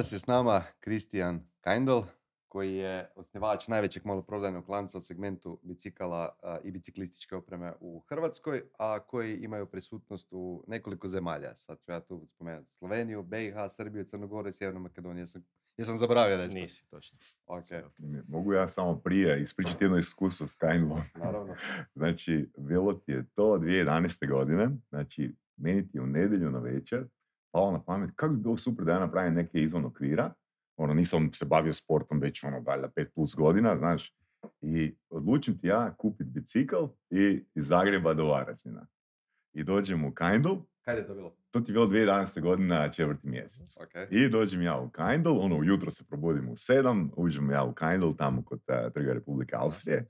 Danas je s nama Kristijan Kaindl, koji je osnivač najvećeg maloprodajnog lanca u segmentu bicikala i biciklističke opreme u Hrvatskoj, a koji imaju prisutnost u nekoliko zemalja. Sad ću ja tu spomenuti Sloveniju, BiH, Srbiju, Crnogoru i Sjevernu Makedoniju. Jesam, jesam zaboravio nešto? Nisi, točno. Okay. Mogu ja samo prije ispričati jedno iskustvo s Kindlom. Naravno. znači, bilo ti je to 2011. godine, znači, meni ti je u nedjelju na večer palo na pamet kako bi bilo super da ja napravim neke izvan okvira. Ono, nisam se bavio sportom već ono, valjda pet plus godina, znaš. I odlučim ti ja kupiti bicikl i iz Zagreba do Varaždina. I dođem u Kindle. Kad je to bilo? To ti je bilo 2011. godina, četvrti mjesec. Okay. I dođem ja u Kindle, ono, ujutro se probudim u sedam, uđem ja u Kindle, tamo kod uh, Trga Republike Austrije.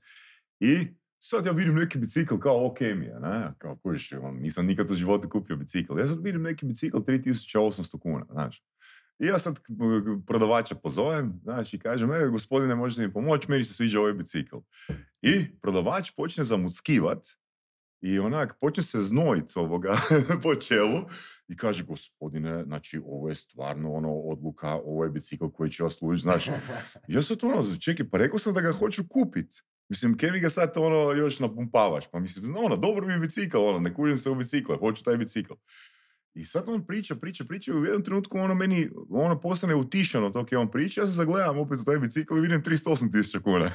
I sad ja vidim neki bicikl kao ok mi je, ne? Kao kužiš, on, nisam nikad u životu kupio bicikl. Ja sad vidim neki bicikl 3800 kuna, znaš. I ja sad prodavača pozovem, znači, kažem, e, gospodine, možete mi pomoći, meni se sviđa ovaj bicikl. I prodavač počne zamuckivat i onak, počne se znojit ovoga po čelu i kaže, gospodine, znači, ovo je stvarno ono odluka, ovo je bicikl koji će vas služiti, znači. Ja sad ono, čekaj, pa rekao sam da ga hoću kupiti. Mislim, kaj mi ga sad ono još napumpavaš? Pa mislim, ono, dobro mi je bicikl, ono, ne kužim se u bicikle, hoću taj bicikl. I sad on priča, priča, priča i u jednom trenutku ono meni, ono postane utišano dok je on priča, ja se zagledam opet u taj bicikl i vidim 308 tisuća kuna.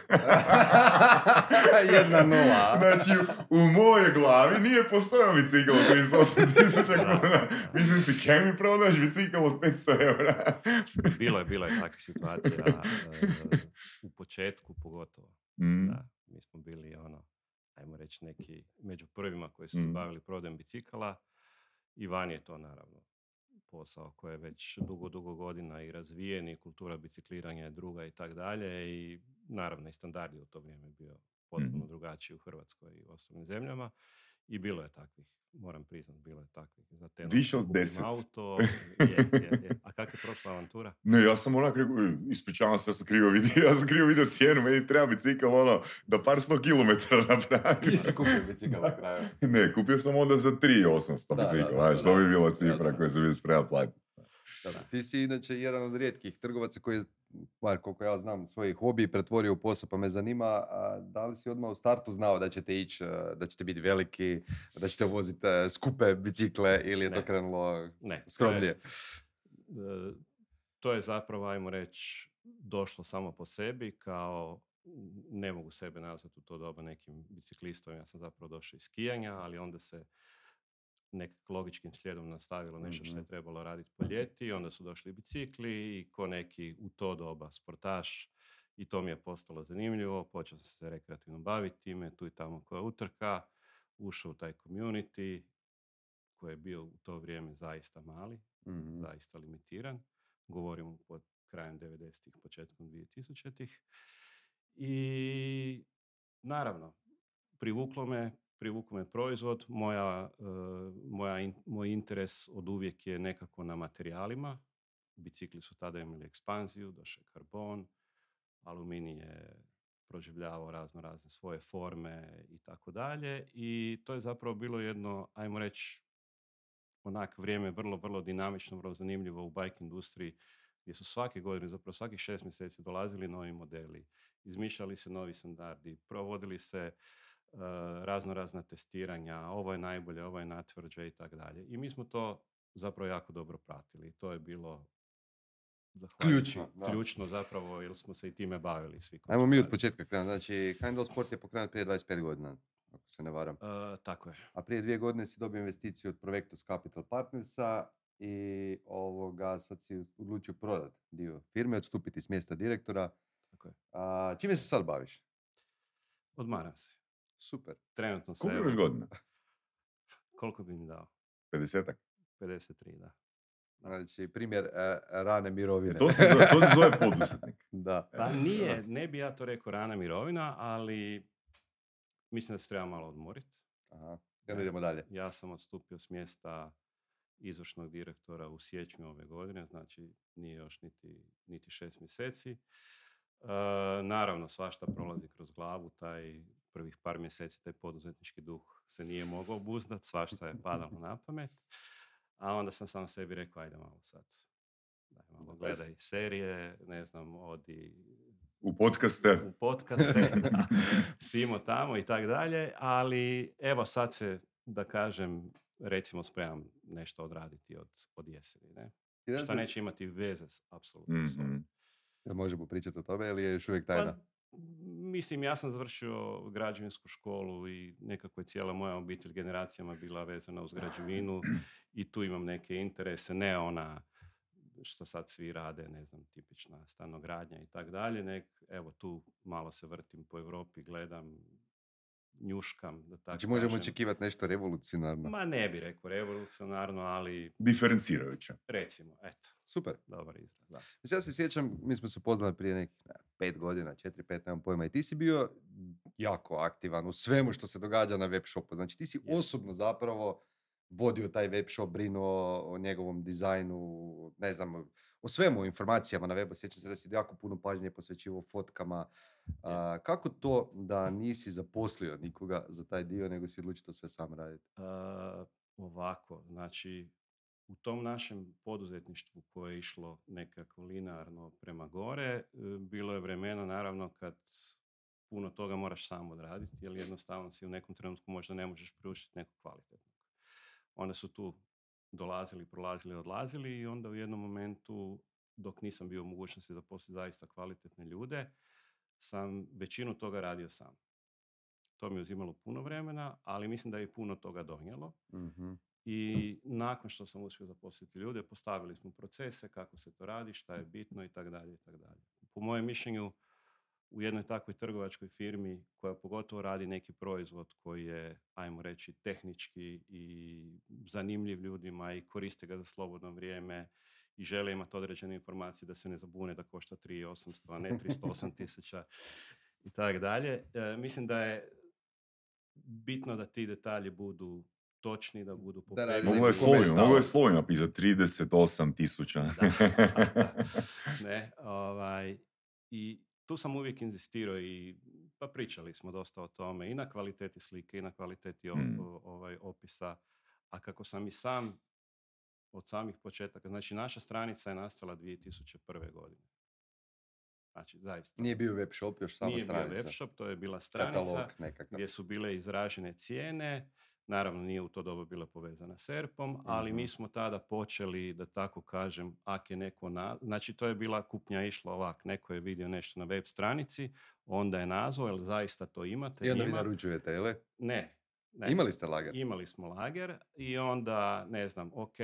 Jedna nula. znači, u mojoj glavi nije postojao bicikl od 308 tisuća kuna. Mislim si, kaj mi prodaš bicikl od 500 eura? bilo je, bilo je takvih situacija uh, u početku pogotovo. Mm. Da, mi smo bili ono, ajmo reći neki među prvima koji su se Mm. bavili prodajom bicikala i van je to naravno posao koji je već dugo, dugo godina i razvijen i kultura bicikliranja je druga i tak dalje i naravno i standard je u to vrijeme bio potpuno Mhm. drugačiji u Hrvatskoj i ostalim zemljama i bilo je takvih, moram priznat, bilo je takvih. Za te Više od 10. Auto, je, je, je. A kako je prošla avantura? Ne, ja sam onak rekao, "E, ispričavam se, ja sam krivo vidio, ja sam krivo vidio cijenu, meni treba bicikl, ono, da par sto kilometara napravim. Ti si kupio bicikl na kraju. Ne, kupio sam onda za 3800 Da, da, bicikl, da, znaš, da, to bi da, bila cifra koju sam bio spreman platiti. Da. Ti si inače jedan od rijetkih trgovaca koji je, bar koliko ja znam, svoj hobi pretvorio u posao, pa me zanima a, da li si odmah u startu znao da ćete ići, a, da ćete biti veliki, da ćete voziti a, skupe bicikle ili je to Ne. krenulo Ne, to je- skromnije? e, to je zapravo, ajmo reći, došlo samo po sebi kao ne mogu sebe nazvati u to doba nekim biciklistom, ja sam zapravo došao iz skijanja, ali onda se nekak logičkim slijedom nastavilo nešto što Mhm. je trebalo raditi po ljeti, onda su došli bicikli i ko neki u to doba sportaš i to mi je postalo zanimljivo, počeo sam se rekreativno baviti time, tu i tamo koja utrka, ušao u taj community koji je bio u to vrijeme zaista mali, Mhm. zaista limitiran. Govorim pod krajem 90-ih, početkom 2000-ih. I naravno, privuklo me, privuklo me proizvod. Moja, e, moja moj interes od uvijek je nekako na materijalima. Bicikli su tada imali ekspanziju, došao je karbon, aluminij je proživljavao razno razne svoje forme i tako dalje. I to je zapravo bilo jedno, ajmo reći, onak vrijeme vrlo, vrlo dinamično, vrlo zanimljivo u bike industriji gdje su svake godine, zapravo svakih šest mjeseci dolazili novi modeli, izmišljali se novi standardi, provodili se razno razna testiranja, ovo je najbolje, ovo je natvrđe i tako dalje. I mi smo to zapravo jako dobro pratili. To je bilo Ključno, ključno zapravo jer smo se i time bavili svi. Ajmo mi od početka krenuti. Znači, Kindle Sport je pokrenut prije 25 godina, ako se ne varam. E, tako je. A prije dvije godine si dobio investiciju od Provectus Capital Partnersa i ovoga, sad si odlučio prodat dio firme, odstupiti s mjesta direktora. Tako je. A, čime se sad baviš? Odmaram se. Super. Trenutno se... Koliko imaš godina? Koliko bi mi dao? 50 53, da. Znači, primjer e, rane mirovine. To se zove, to se zove poduzetnik. da. Pa nije, ne bi ja to rekao rana mirovina, ali mislim da se treba malo odmoriti. Aha. Onda idemo dalje. Ja sam odstupio s mjesta izvršnog direktora u siječnju ove godine, znači nije još niti, niti šest mjeseci. E, naravno, svašta prolazi kroz glavu, taj prvih par mjeseci, taj poduzetnički duh se nije mogao obuzdat, svašta je padalo na pamet. A onda sam sam sebi rekao, ajde malo sad, Daj, malo gledaj serije, ne znam, odi U podcaste. u podcaste, da, simo tamo i tak dalje, ali evo sad se, da kažem, recimo spremam nešto odraditi od, od jeseni, ne? Što neće imati veze s apsolutno. Mhm. Jel možemo pričati o tome ili je još uvijek tajna? Mislim, ja sam završio građevinsku školu i nekako je cijela moja obitelj generacijama bila vezana uz građevinu i tu imam neke interese, ne ona što sad svi rade, ne znam, tipična stanogradnja i tak dalje, nek, evo tu malo se vrtim po Europi, gledam, njuškam, da tako Znači možemo očekivati nešto revolucionarno. Ma ne bi rekao revolucionarno, ali Diferencirajuće. recimo, eto, Super. dobar izraz, da. Mislim, Ja se sjećam, mi smo se upoznali prije nekih ne, pet godina, četiri, pet, nemam pojma. I ti si bio jako aktivan u svemu što se događa na web shopu. Znači ti si Je. osobno zapravo vodio taj web shop, brinuo o njegovom dizajnu, ne znam, o svemu, o informacijama na webu. Sjećam se da si jako puno pažnje posvećivao fotkama. A, kako to da nisi zaposlio nikoga za taj dio, nego si odlučio to sve sam raditi? A, ovako, znači u tom našem poduzetništvu koje je išlo nekako linearno prema gore, e, bilo je vremena naravno kad puno toga moraš sam odraditi, jer jednostavno si u nekom trenutku možda ne možeš priuštiti nekog kvalitetnog. Onda su tu dolazili, prolazili, odlazili i onda u jednom momentu, dok nisam bio u mogućnosti zaposliti zaista kvalitetne ljude, sam većinu toga radio sam. To mi je uzimalo puno vremena, ali mislim da je puno toga donijelo. Mhm. I nakon što sam uspio zaposliti ljude, postavili smo procese, kako se to radi, šta je bitno i tako dalje i tako dalje. Po mojem mišljenju, u jednoj takvoj trgovačkoj firmi koja pogotovo radi neki proizvod koji je, ajmo reći, tehnički i zanimljiv ljudima i koriste ga za slobodno vrijeme i žele imati određene informacije da se ne zabune da košta 3800, a ne 308 tisuća i tako dalje. E, Mislim da je bitno da ti detalji budu točni, da budu poprilični. Moglo je slovima, moglo je slovima napisati 38 tisuća. Ne, ovaj, I tu sam uvijek inzistirao i pa pričali smo dosta o tome i na kvaliteti slike i na kvaliteti o- Mm. ovaj, opisa. A kako sam i sam od samih početaka, znači naša stranica je nastala 2001. godine. Znači, zaista. Nije bio web shop, još samo Nije stranica. bio webshop, to je bila stranica Katalog nekakav. gdje su bile izražene cijene. Naravno, nije u to doba bila povezana s ERP-om, ali Mhm. mi smo tada počeli, da tako kažem, ak je neko na... Znači, to je bila kupnja išla ovak, neko je vidio nešto na web stranici, onda je nazvao, jel zaista to imate? I onda vi Ima? naručujete, jel? Ne. ne. Imali ste lager? Imali smo lager i onda, ne znam, ok,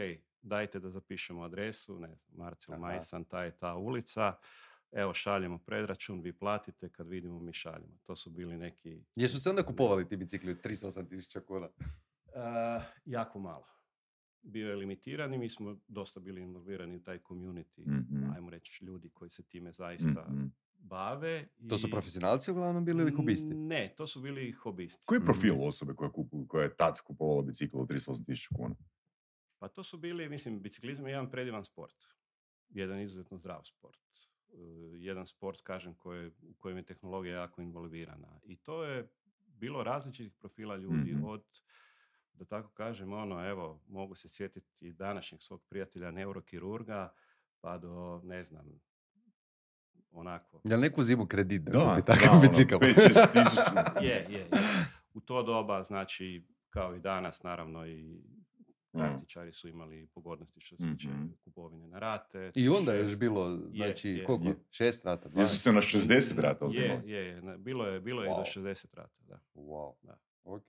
dajte da zapišemo adresu, ne znam, Marcel. Majsan, ta je ta ulica, evo šaljemo predračun, vi platite, kad vidimo mi šaljemo. To su bili neki Jesu se onda kupovali ti bicikli od 38 tisuća kuna? Uh, jako malo. Bio je limitiran i mi smo dosta bili involvirani u taj community, Mhm. ajmo reći, ljudi koji se time zaista Mhm. bave. To su i- profesionalci uglavnom bili ili hobisti? Ne, to su bili hobisti. Koji je profil Mhm. osobe koja, kupu, koja je tad kupovala bicikl od 38 tisuća kuna? Pa to su bili, mislim, biciklizam je jedan predivan sport. Jedan izuzetno zdrav sport. Uh, jedan sport, kažem, koje, u kojem je tehnologija jako involvirana. I to je bilo različitih profila ljudi Mhm. od da tako kažem, ono, evo, mogu se sjetiti i današnjeg svog prijatelja neurokirurga, pa do, ne znam, onako. Jel neku zimu kredit da, Da, takav ono, bicikl? 5-6 tisuća. Je, je, je. U to doba, znači, kao i danas, naravno, i. kartičari su imali pogodnosti što se tiče Mhm. kupovine na rate. I onda je još bilo, znači, je, koliko? je. Šest rata? Jesu 12? se na 60 rata Je, uzimali? je, je. na- Bilo je, bilo je i do Wow. 60 rata, da. Wow. Da. Ok.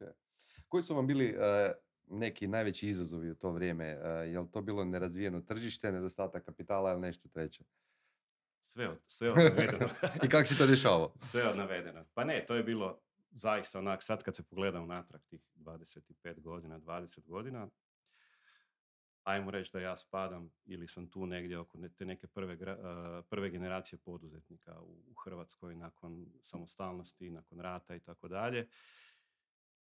Koji su vam bili eh, neki najveći izazovi u to vrijeme? Uh, je li to bilo nerazvijeno tržište, nedostatak kapitala ili nešto treće? Sve od, sve od navedenog. I kako si to rješavao? sve od navedenog. Pa ne, to je bilo zaista onak, sad kad se pogleda unatrag tih 25 godina, 20 godina, ajmo reći da ja spadam ili sam tu negdje oko te neke prve, prve generacije poduzetnika u, Hrvatskoj nakon samostalnosti, nakon rata i tako dalje.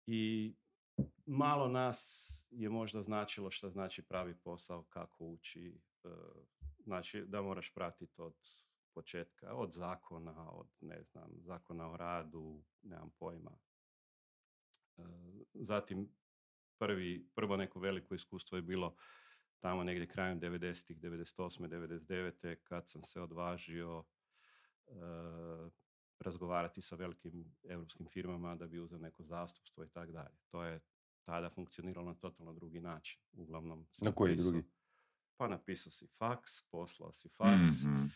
I malo nas je možda značilo što znači pravi posao, kako ući, e, znači da moraš pratiti od početka, od zakona, od ne znam, zakona o radu, nemam pojma. E, Zatim prvi, prvo neko veliko iskustvo je bilo tamo negdje krajem 90-ih, 98. 99. kad sam se odvažio e, razgovarati sa velikim europskim firmama da bi uzeo neko zastupstvo i tako dalje. To je tada funkcioniralo na totalno drugi način. Uglavnom, Na koji napisao- drugi? Pa napisao si faks, poslao si faks, Mhm.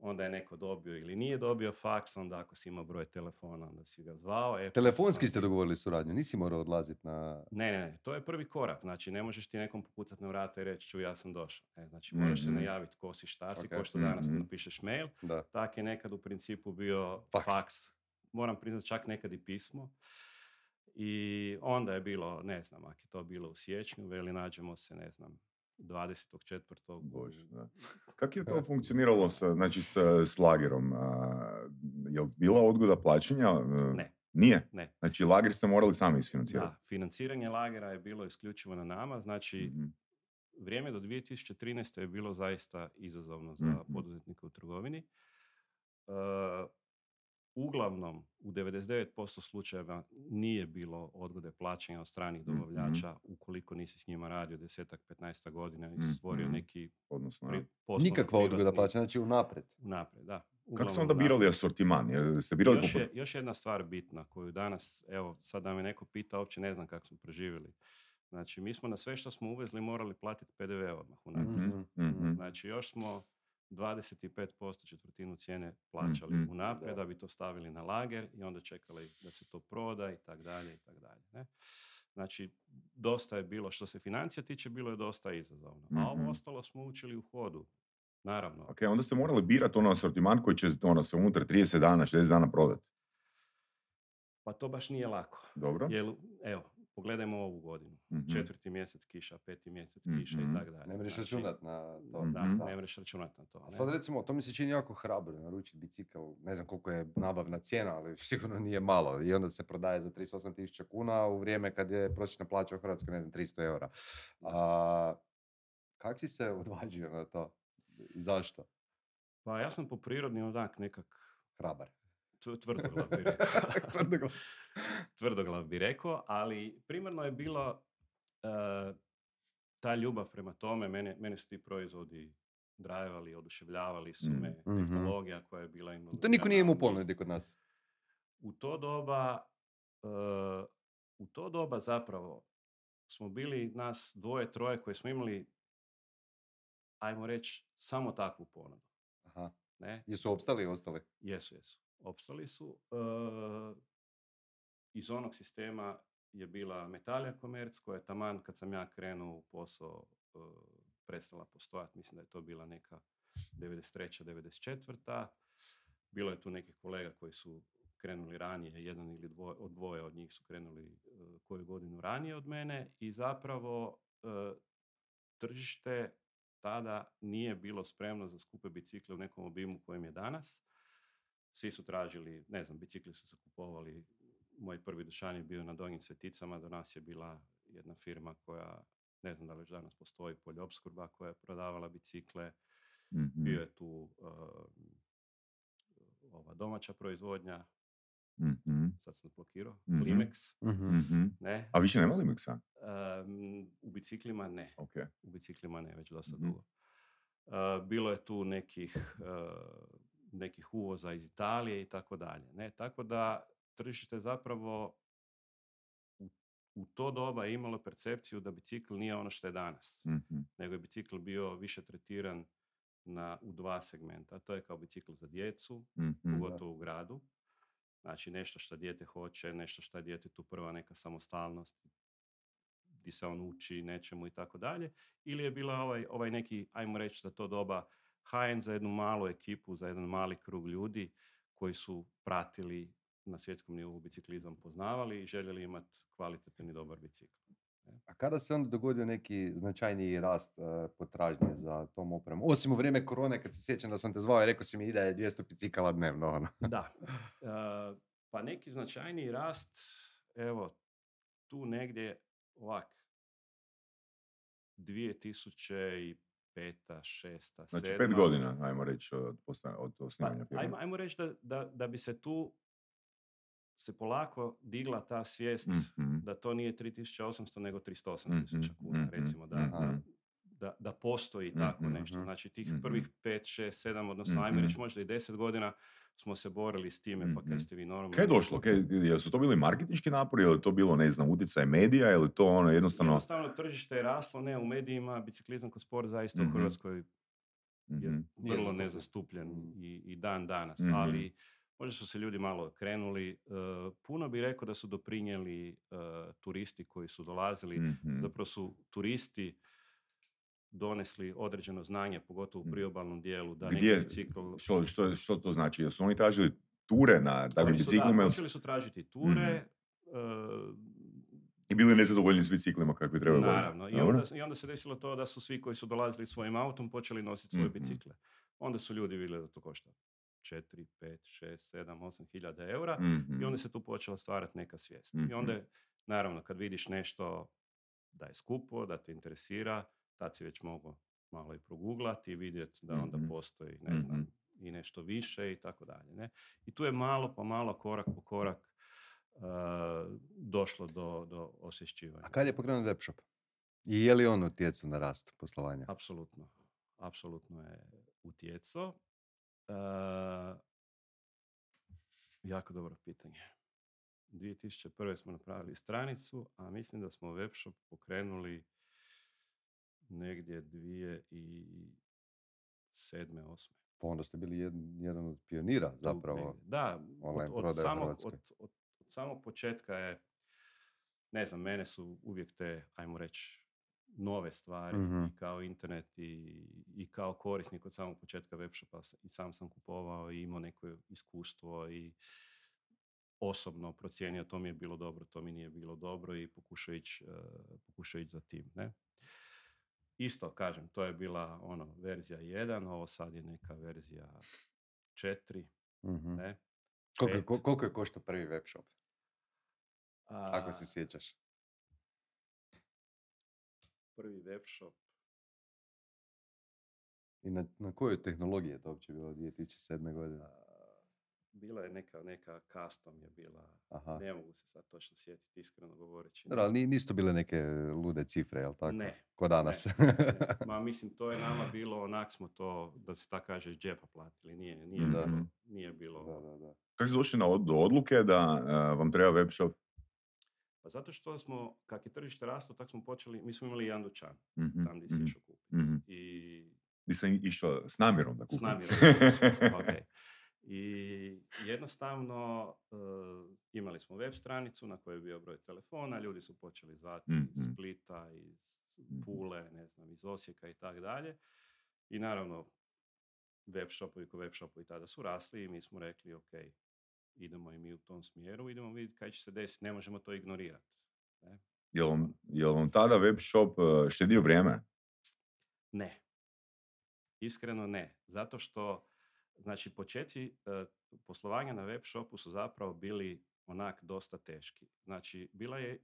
Onda je neko dobio ili nije dobio faks, onda ako si imao broj telefona, onda si ga zvao. E, Telefonski sam ste dogovorili suradnju, nisi morao odlaziti na... Ne, ne, ne, to je prvi korak. Znači, ne možeš ti nekom pokucati na vrata i reći ću ja sam došao. E, znači, moraš se Mhm. najaviti ko si, šta si, Ok. ko što danas Mhm. napišeš mail. Da. Tak je nekad u principu bio Faks. faks. Moram priznati čak nekad i pismo. I onda je bilo, ne znam, ako je to bilo u siječnju, veli nađemo se, ne znam, 24. Bože, da. Kako je to funkcioniralo sa, znači, sa, s lagerom? A, je li bila odgoda plaćanja? Ne. Nije? Ne. Znači, lager ste morali sami isfinancirati? Da, financiranje lagera je bilo isključivo na nama, znači Mhm. vrijeme do 2013. je bilo zaista izazovno za Mhm. poduzetnike u trgovini. E, uglavnom, u 99% slučajeva nije bilo odgode plaćanja od stranih Mhm. dobavljača ukoliko nisi s njima radio desetak, 15 godina i stvorio Mhm. neki Odnosno, pri, Nikakva odgoda privatni- plaća, znači unaprijed. Unaprijed, da. Kako ste Uglavnom onda birali asortiman? Jer ste birali Još, je, još jedna stvar bitna koju danas, evo, sad da me neko pita, uopće ne znam kako smo preživjeli. Znači, mi smo na sve što smo uvezli morali platiti PDV odmah unaprijed. Mhm, Mhm, mhm. Znači, još smo 25% četvrtinu cijene plaćali Mhm. unaprijed Da. da bi to stavili na lager i onda čekali da se to proda i tak dalje i tak dalje. Ne? Znači, dosta je bilo, što se financija tiče, bilo je dosta izazovno. A Mhm. ovo ostalo smo učili u hodu. Naravno. Ok, onda ste morali birati ono asortiman koji će ono, se unutar 30 dana, 60 dana prodati. Pa to baš nije lako. Dobro? Jer, evo, pogledajmo ovu godinu. Mhm. Četvrti mjesec kiša, peti mjesec kiša Mhm. i tako dalje. Ne možeš Znači, računat na to. Mhm. Da, ne možeš računat na to. A ne. sad recimo, to mi se čini jako hrabro naručiti bicikl, ne znam koliko je nabavna cijena, ali sigurno nije malo. I onda se prodaje za 38 tisuća kuna u vrijeme kad je prosječna plaća u Hrvatskoj, ne znam, 300 eura. A, kak si se odvađio na to? I zašto? Pa ja sam po prirodni onak nekak Hrabar. Tv- tvrdoglav bi rekao. Tvrdoglav. tvrdoglav bi rekao, ali primarno je bilo e, ta ljubav prema tome, mene, mene su ti proizvodi drajvali, oduševljavali su me, Mhm. tehnologija koja je bila To niko nije imao ponudi kod nas. U to doba, e, u to doba zapravo smo bili nas dvoje, troje koji smo imali, ajmo reći, samo takvu ponudu. Aha. Ne? Jesu opstali i ostali? Jesu, jesu. Opstali su. E, iz onog sistema je bila Metalija Komerc koja je taman kad sam ja krenuo u posao e, prestala postojati. Mislim da je to bila neka 93. 94. Bilo je tu nekih kolega koji su krenuli ranije, jedan ili dvoje, od dvoje od njih su krenuli e, koju godinu ranije od mene i zapravo e, tržište tada nije bilo spremno za skupe bicikle u nekom obimu kojem je danas. Svi su tražili, ne znam, bicikli su se kupovali. Moj prvi dušan je bio na Donjim Sveticama, do nas je bila jedna firma koja, ne znam da li još danas postoji, Poljopskurba koja je prodavala bicikle. Mhm. Bio je tu um, ova domaća proizvodnja, Mhm. sad sam blokirao, Mhm. Limex, Mhm. ne? A više nema Limexa? Um, u biciklima ne. Ok. U biciklima ne, već dosta Mhm. dugo. Uh, bilo je tu nekih, uh, nekih uvoza iz Italije i tako dalje. Ne? Tako da tržište zapravo u, u to doba je imalo percepciju da bicikl nije ono što je danas. Mhm. Nego je bicikl bio više tretiran na, u dva segmenta. To je kao bicikl za djecu, Mhm. pogotovo u gradu. Znači nešto što dijete hoće, nešto što je djetetu prva neka samostalnost, gdje se on uči nečemu i tako dalje. Ili je bila ovaj, ovaj neki, ajmo reći za to doba, high-end za jednu malu ekipu, za jedan mali krug ljudi koji su pratili na svjetskom nivou biciklizam, poznavali i željeli imati kvalitetan i dobar bicikl. A kada se onda dogodio neki značajniji rast uh, potražnje za tom opremom? Osim u vrijeme korone, kad se sjećam da sam te zvao i rekao si mi ide 200 bicikala dnevno. Ono. Da. E, pa neki značajniji rast, evo, tu negdje ovak, 2005. 6. Znači, pet godina, ajmo reći, od, od Pa, osnivanja firme. ajmo, ajmo reći da, da, da bi se tu se polako digla ta svijest Mhm. da to nije 3800 nego 308 tisuća Mhm, kuna. mhm, Recimo da, mhm. da da, da postoji tako Mhm, nešto. Znači tih prvih 5, 6, 7, odnosno Mhm. reći možda i 10 godina smo se borili s time, pa Mhm. kaj ste vi normalno... Kaj je došlo? Kaj, su to bili marketinški napori, je li to bilo, ne znam, utjecaj medija, ili to ono jednostavno... Jednostavno tržište je raslo, ne u medijima, biciklizam kao sport zaista Mhm. u Hrvatskoj je Mhm. Nije vrlo zastupljen. nezastupljen i, i dan danas, Mhm. ali možda su se ljudi malo krenuli. e, puno bi rekao da su doprinijeli e, turisti koji su dolazili. Mhm. Zapravo su turisti donesli određeno znanje, pogotovo u Mhm. priobalnom dijelu, da Gdje- bicikl... Što, što, što to znači? Jesu oni tražili ture na takvim da, biciklima počeli su tražiti ture, e, i bili nezadovoljni s biciklima kakvi trebaju voziti? Naravno, i onda, i onda se desilo to da su svi koji su dolazili svojim autom počeli nositi svoje Mhm. bicikle. Onda su ljudi vidjeli da to košta 4, 5, 6, 7, 8 hiljada eura Mhm. i onda se tu počela stvarati neka svijest. I Mhm. onda je, naravno, kad vidiš nešto da je skupo, da te interesira, tad si već mogao malo i proguglati i vidjeti da onda Mhm. postoji, ne znam, Mhm. i nešto više i tako dalje. Ne? I tu je malo po malo, korak po korak, uh, došlo do, do osvješćivanja. A kad je pokrenut web shop? I je li on utjecao na rast poslovanja? Apsolutno. Apsolutno je utjecao. E, jako dobro pitanje. 2001. smo napravili stranicu, a mislim da smo webshop pokrenuli negdje 2007. 8. Pa onda ste bili jedan, jedan od pionira zapravo. Da, od, od, samog, od, od, samog početka je, ne znam, mene su uvijek te, ajmo reći, nove stvari Mhm. i kao internet i, i kao korisnik od samog početka webshopa i sam sam kupovao i imao neko iskustvo i osobno procijenio to mi je bilo dobro, to mi nije bilo dobro i pokušao ići pokušao ići za tim. Ne? Isto, kažem, to je bila ono, verzija 1, ovo sad je neka verzija 4, Mhm. ne? Koliko, je, koliko je koštao prvi web shop? Ako A, se sjećaš. prvi web shop, I na, na kojoj tehnologiji je to uopće bilo 2007. godine? Bila je neka, neka custom je bila, Aha. ne mogu se sad točno sjetiti, iskreno govoreći. Dobro, ali ni- nisu to bile neke lude cifre, jel tako? Ne, Ko danas. Ne, ne. Ma mislim, to je nama bilo, onak smo to, da se tako kaže, iz džepa platili. Nije, nije, Da. bilo, nije bilo. da, da, da. Kako ste došli na, od- do odluke da e, vam treba web shop? Pa zato što smo, kak je tržište rastlo, tako smo počeli, mi smo imali jedan dućan, Mhm, tam gdje si mhm, išao kupiti. mhm. I Nisam išao s namjerom da kupim. S namjerom. ok. I jednostavno eh, imali smo web stranicu na kojoj je bio broj telefona, ljudi su počeli zvati iz Mhm. Splita, iz Mhm. Pule, ne znam, iz Osijeka i tako dalje. I naravno, web shopovi ko web shopovi tada su rasli i mi smo rekli, ok, idemo i mi u tom smjeru, idemo vidjeti kaj će se desiti, ne možemo to ignorirati. Jel vam, jel vam tada web shop e, štedio vrijeme? Ne. Iskreno ne. Zato što, znači, počeci e, poslovanja na web shopu su zapravo bili onak dosta teški. Znači, bila je,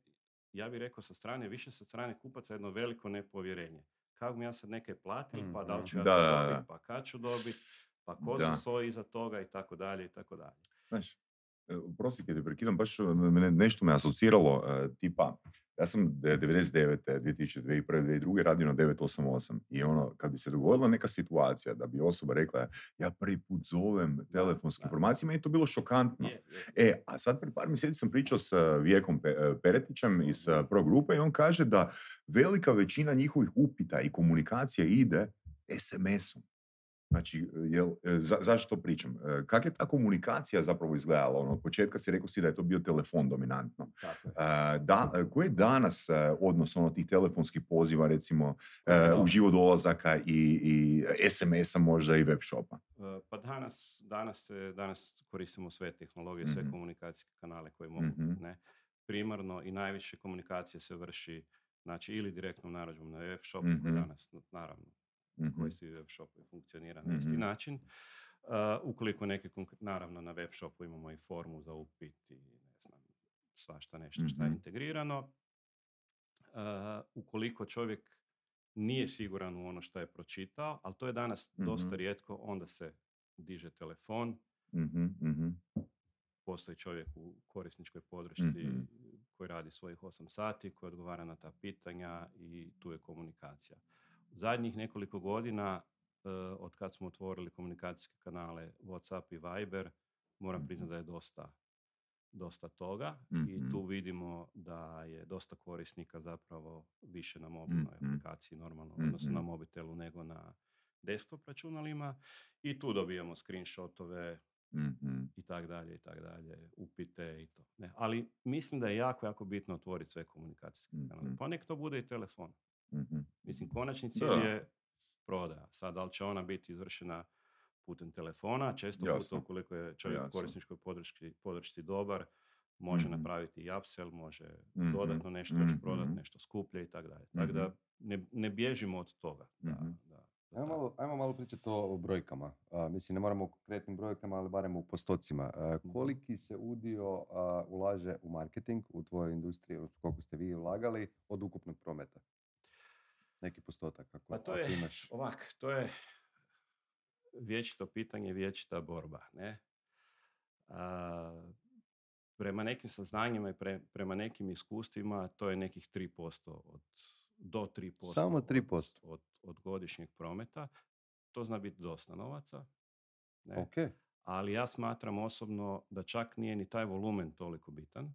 ja bih rekao sa strane, više sa strane kupaca jedno veliko nepovjerenje. Kako mi ja sad neke platil, pa da li ću ja Da, to da, da. dobiti, pa kad ću dobiti, pa ko Da. se stoji iza toga i tako dalje i tako dalje. Znaš, oprosti kad te prekidam, baš me, nešto me asociralo, tipa, ja sam de- 99. 2000, 2001. 2002. radio na 988 i ono, kad bi se dogodila neka situacija da bi osoba rekla ja prvi put zovem telefonskim informacijama i to bilo šokantno. E, a sad pred par mjeseci sam pričao s Vijekom Pe- Peretićem iz Pro Grupe i on kaže da velika većina njihovih upita i komunikacija ide SMS-om. Znači, jel, e, za, zašto to pričam? E, Kak je ta komunikacija zapravo izgledala? Ono, od početka si rekao si da je to bio telefon dominantno. Tako je. E, Da, e, koji je danas e, odnos ono, tih telefonskih poziva, recimo, e, Da. uživo dolazaka i, i SMS-a možda i web shopa? E, Pa danas, danas, danas koristimo sve tehnologije, sve Mhm. komunikacijske kanale koje mogu. Mhm. Ne? Primarno i najviše komunikacije se vrši znači, ili direktnom narudžbom na web shopu, koji Mhm. danas, naravno, Mhm. koji svi web shopovi funkcionira na isti Mhm. način. Uh, ukoliko neke, naravno na web shopu imamo i formu za upit i ne znam, svašta nešto što je Mhm. integrirano. Uh, ukoliko čovjek nije siguran u ono što je pročitao, ali to je danas dosta Mhm. rijetko, onda se diže telefon, Mhm, mhm. postoji čovjek u korisničkoj podršci Mhm. koji radi svojih 8 sati, koji odgovara na ta pitanja i tu je komunikacija. Zadnjih nekoliko godina, e, od kad smo otvorili komunikacijske kanale Whatsapp i Viber, moram Mhm. priznati da je dosta, dosta toga i Mhm. tu vidimo da je dosta korisnika zapravo više na mobilnoj Mhm. aplikaciji normalno, odnosno na mobitelu nego na desktop računalima i tu dobijamo screenshotove Mhm. i tak dalje i tak dalje, upite i to. Ne, ali mislim da je jako, jako bitno otvoriti sve komunikacijske kanale. Pa nek to bude i telefon. Mhm. Mislim, konačni cilj Da. je prodaja. Sad, da li će ona biti izvršena putem telefona, često Jasno. puta ukoliko je čovjek Jasno. u korisničkoj podršci, podršci dobar, može Mhm. napraviti i upsell, može Mhm. dodatno nešto još Mhm. prodati, nešto skuplje i tako dalje. Tako da ne, ne bježimo od toga. Da, Mhm. da, da Ajmo malo, ajmo malo pričati o, brojkama. A, mislim, ne moramo o konkretnim brojkama, ali barem u postocima. A, Mhm. koliki se udio a, ulaže u marketing u tvojoj industriji, koliko ste vi ulagali od ukupnog prometa? Neki postotak, ako, Pa to ako je, imaš. ovak, to je vječito pitanje, vječita borba, ne? A, prema nekim saznanjima i pre- prema nekim iskustvima to je nekih 3% od, do 3%. Samo od- 3%. Od, od godišnjeg prometa. To zna biti dosta novaca. Ne? Ok, Ali ja smatram osobno da čak nije ni taj volumen toliko bitan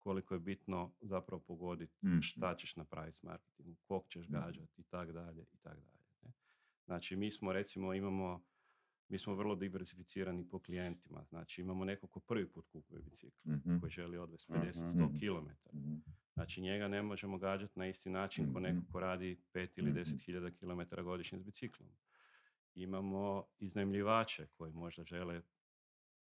koliko je bitno zapravo pogoditi Mhm. šta ćeš napraviti s marketingom, kog ćeš Mhm. gađati i tak dalje i tak dalje. ne. Znači mi smo recimo imamo mi smo vrlo diversificirani po klijentima. Znači imamo nekog ko prvi put kupuje bicikl, Mhm. koji želi odvesti Mhm. 50-100 Mhm. km. Mhm. Znači njega ne možemo gađati na isti način ko Mhm. nekog ko radi 5 ili Mhm. 10 hiljada km godišnje s biciklom. Imamo iznajmljivače koji možda žele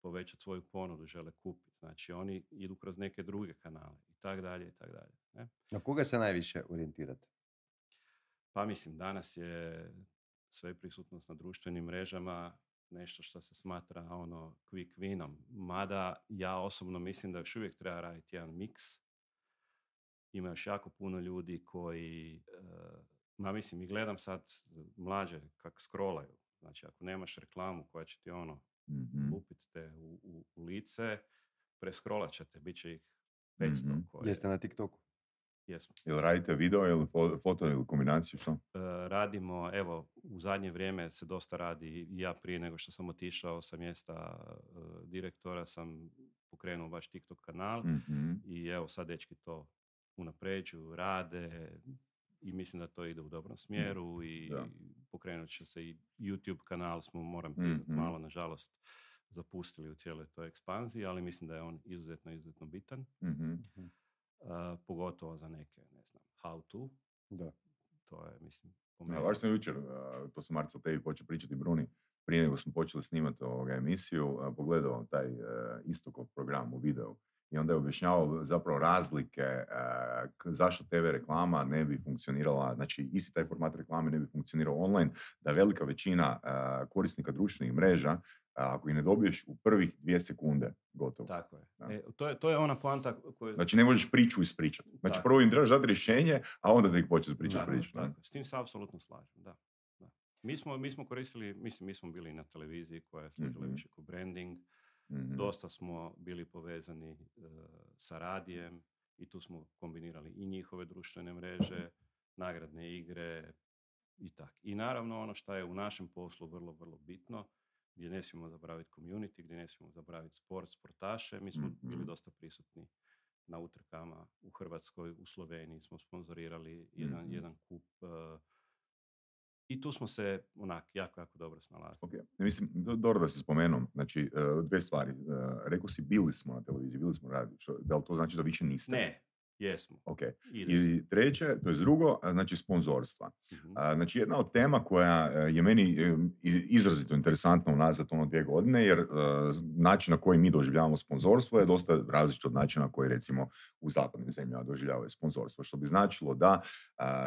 povećati svoju ponudu, žele kupiti. Znači oni idu kroz neke druge kanale i tak dalje i tak dalje. Ne? na koga se najviše orijentirate? Pa mislim, danas je sve prisutnost na društvenim mrežama nešto što se smatra ono quick winom. Mada ja osobno mislim da još uvijek treba raditi jedan miks. Ima još jako puno ljudi koji, e, ma mislim i gledam sad mlađe kako scrollaju. Znači ako nemaš reklamu koja će ti ono Mhm. lupit te u, u, u lice, prescrollat ćete, bit će ih 500 Mhm. koje... Jeste na TikToku? Jesmo. Jel radite video ili fo- foto ili kombinaciju što? E, radimo, evo, u zadnje vrijeme se dosta radi, ja prije nego što sam otišao sa mjesta e, direktora sam pokrenuo baš TikTok kanal Mhm. i evo sad dečki to unapređuju, rade i mislim da to ide u dobrom smjeru i da. pokrenut će se i YouTube kanal smo, moram priznat, Mhm. malo nažalost zapustili u cijeloj toj ekspanziji, ali mislim da je on izuzetno, izuzetno bitan, Mhm. e, pogotovo za neke, ne znam, how to, Da. to je, mislim, po meni- baš sam jučer, to sam Marcel tebi počeo pričati Bruni, prije nego smo počeli snimati ovoga emisiju, a, pogledao taj e, istokov program u videu i onda je objašnjavao zapravo razlike e, zašto TV reklama ne bi funkcionirala, znači isti taj format reklame ne bi funkcionirao online, da velika većina e, korisnika društvenih mreža, a, ako ih ne dobiješ u prvih dvije sekunde, gotovo. Tako je. Da. E, to je. To je ona poanta koju... Znači ne možeš priču ispričati. Znači Tako. prvo im trebaš dati rješenje, a onda tek početi Da, pričati priču. tako. S tim se apsolutno slažem, da. da. Mi, smo, mi smo koristili, mislim, mi smo bili na televiziji koja je služila Mhm. više kao branding, Mhm. dosta smo bili povezani e, sa radijem i tu smo kombinirali i njihove društvene mreže, nagradne igre i tak. I naravno ono što je u našem poslu vrlo, vrlo bitno, gdje ne smijemo zaboraviti community, gdje ne smijemo zaboraviti sport, sportaše, mi smo bili Mhm. dosta prisutni na utrkama u Hrvatskoj, u Sloveniji smo sponzorirali jedan, Mhm. jedan kup e, i tu smo se onak jako, jako dobro snalazili. Ok, mislim, do- dobro da si spomenuo, znači e, dve stvari. E, Rekao si bili smo na televiziji, bili smo radiju, što, da li to znači da više niste? Ne, jesmo. Ok, i treće, to je drugo, znači sponzorstva. Mhm. A, Znači, jedna od tema koja e, je meni e, izrazito interesantna unazad ono dvije godine, jer e, način na koji mi doživljavamo sponzorstvo je dosta različit od načina na koji recimo u zapadnim zemljama doživljavaju sponzorstvo, što bi značilo da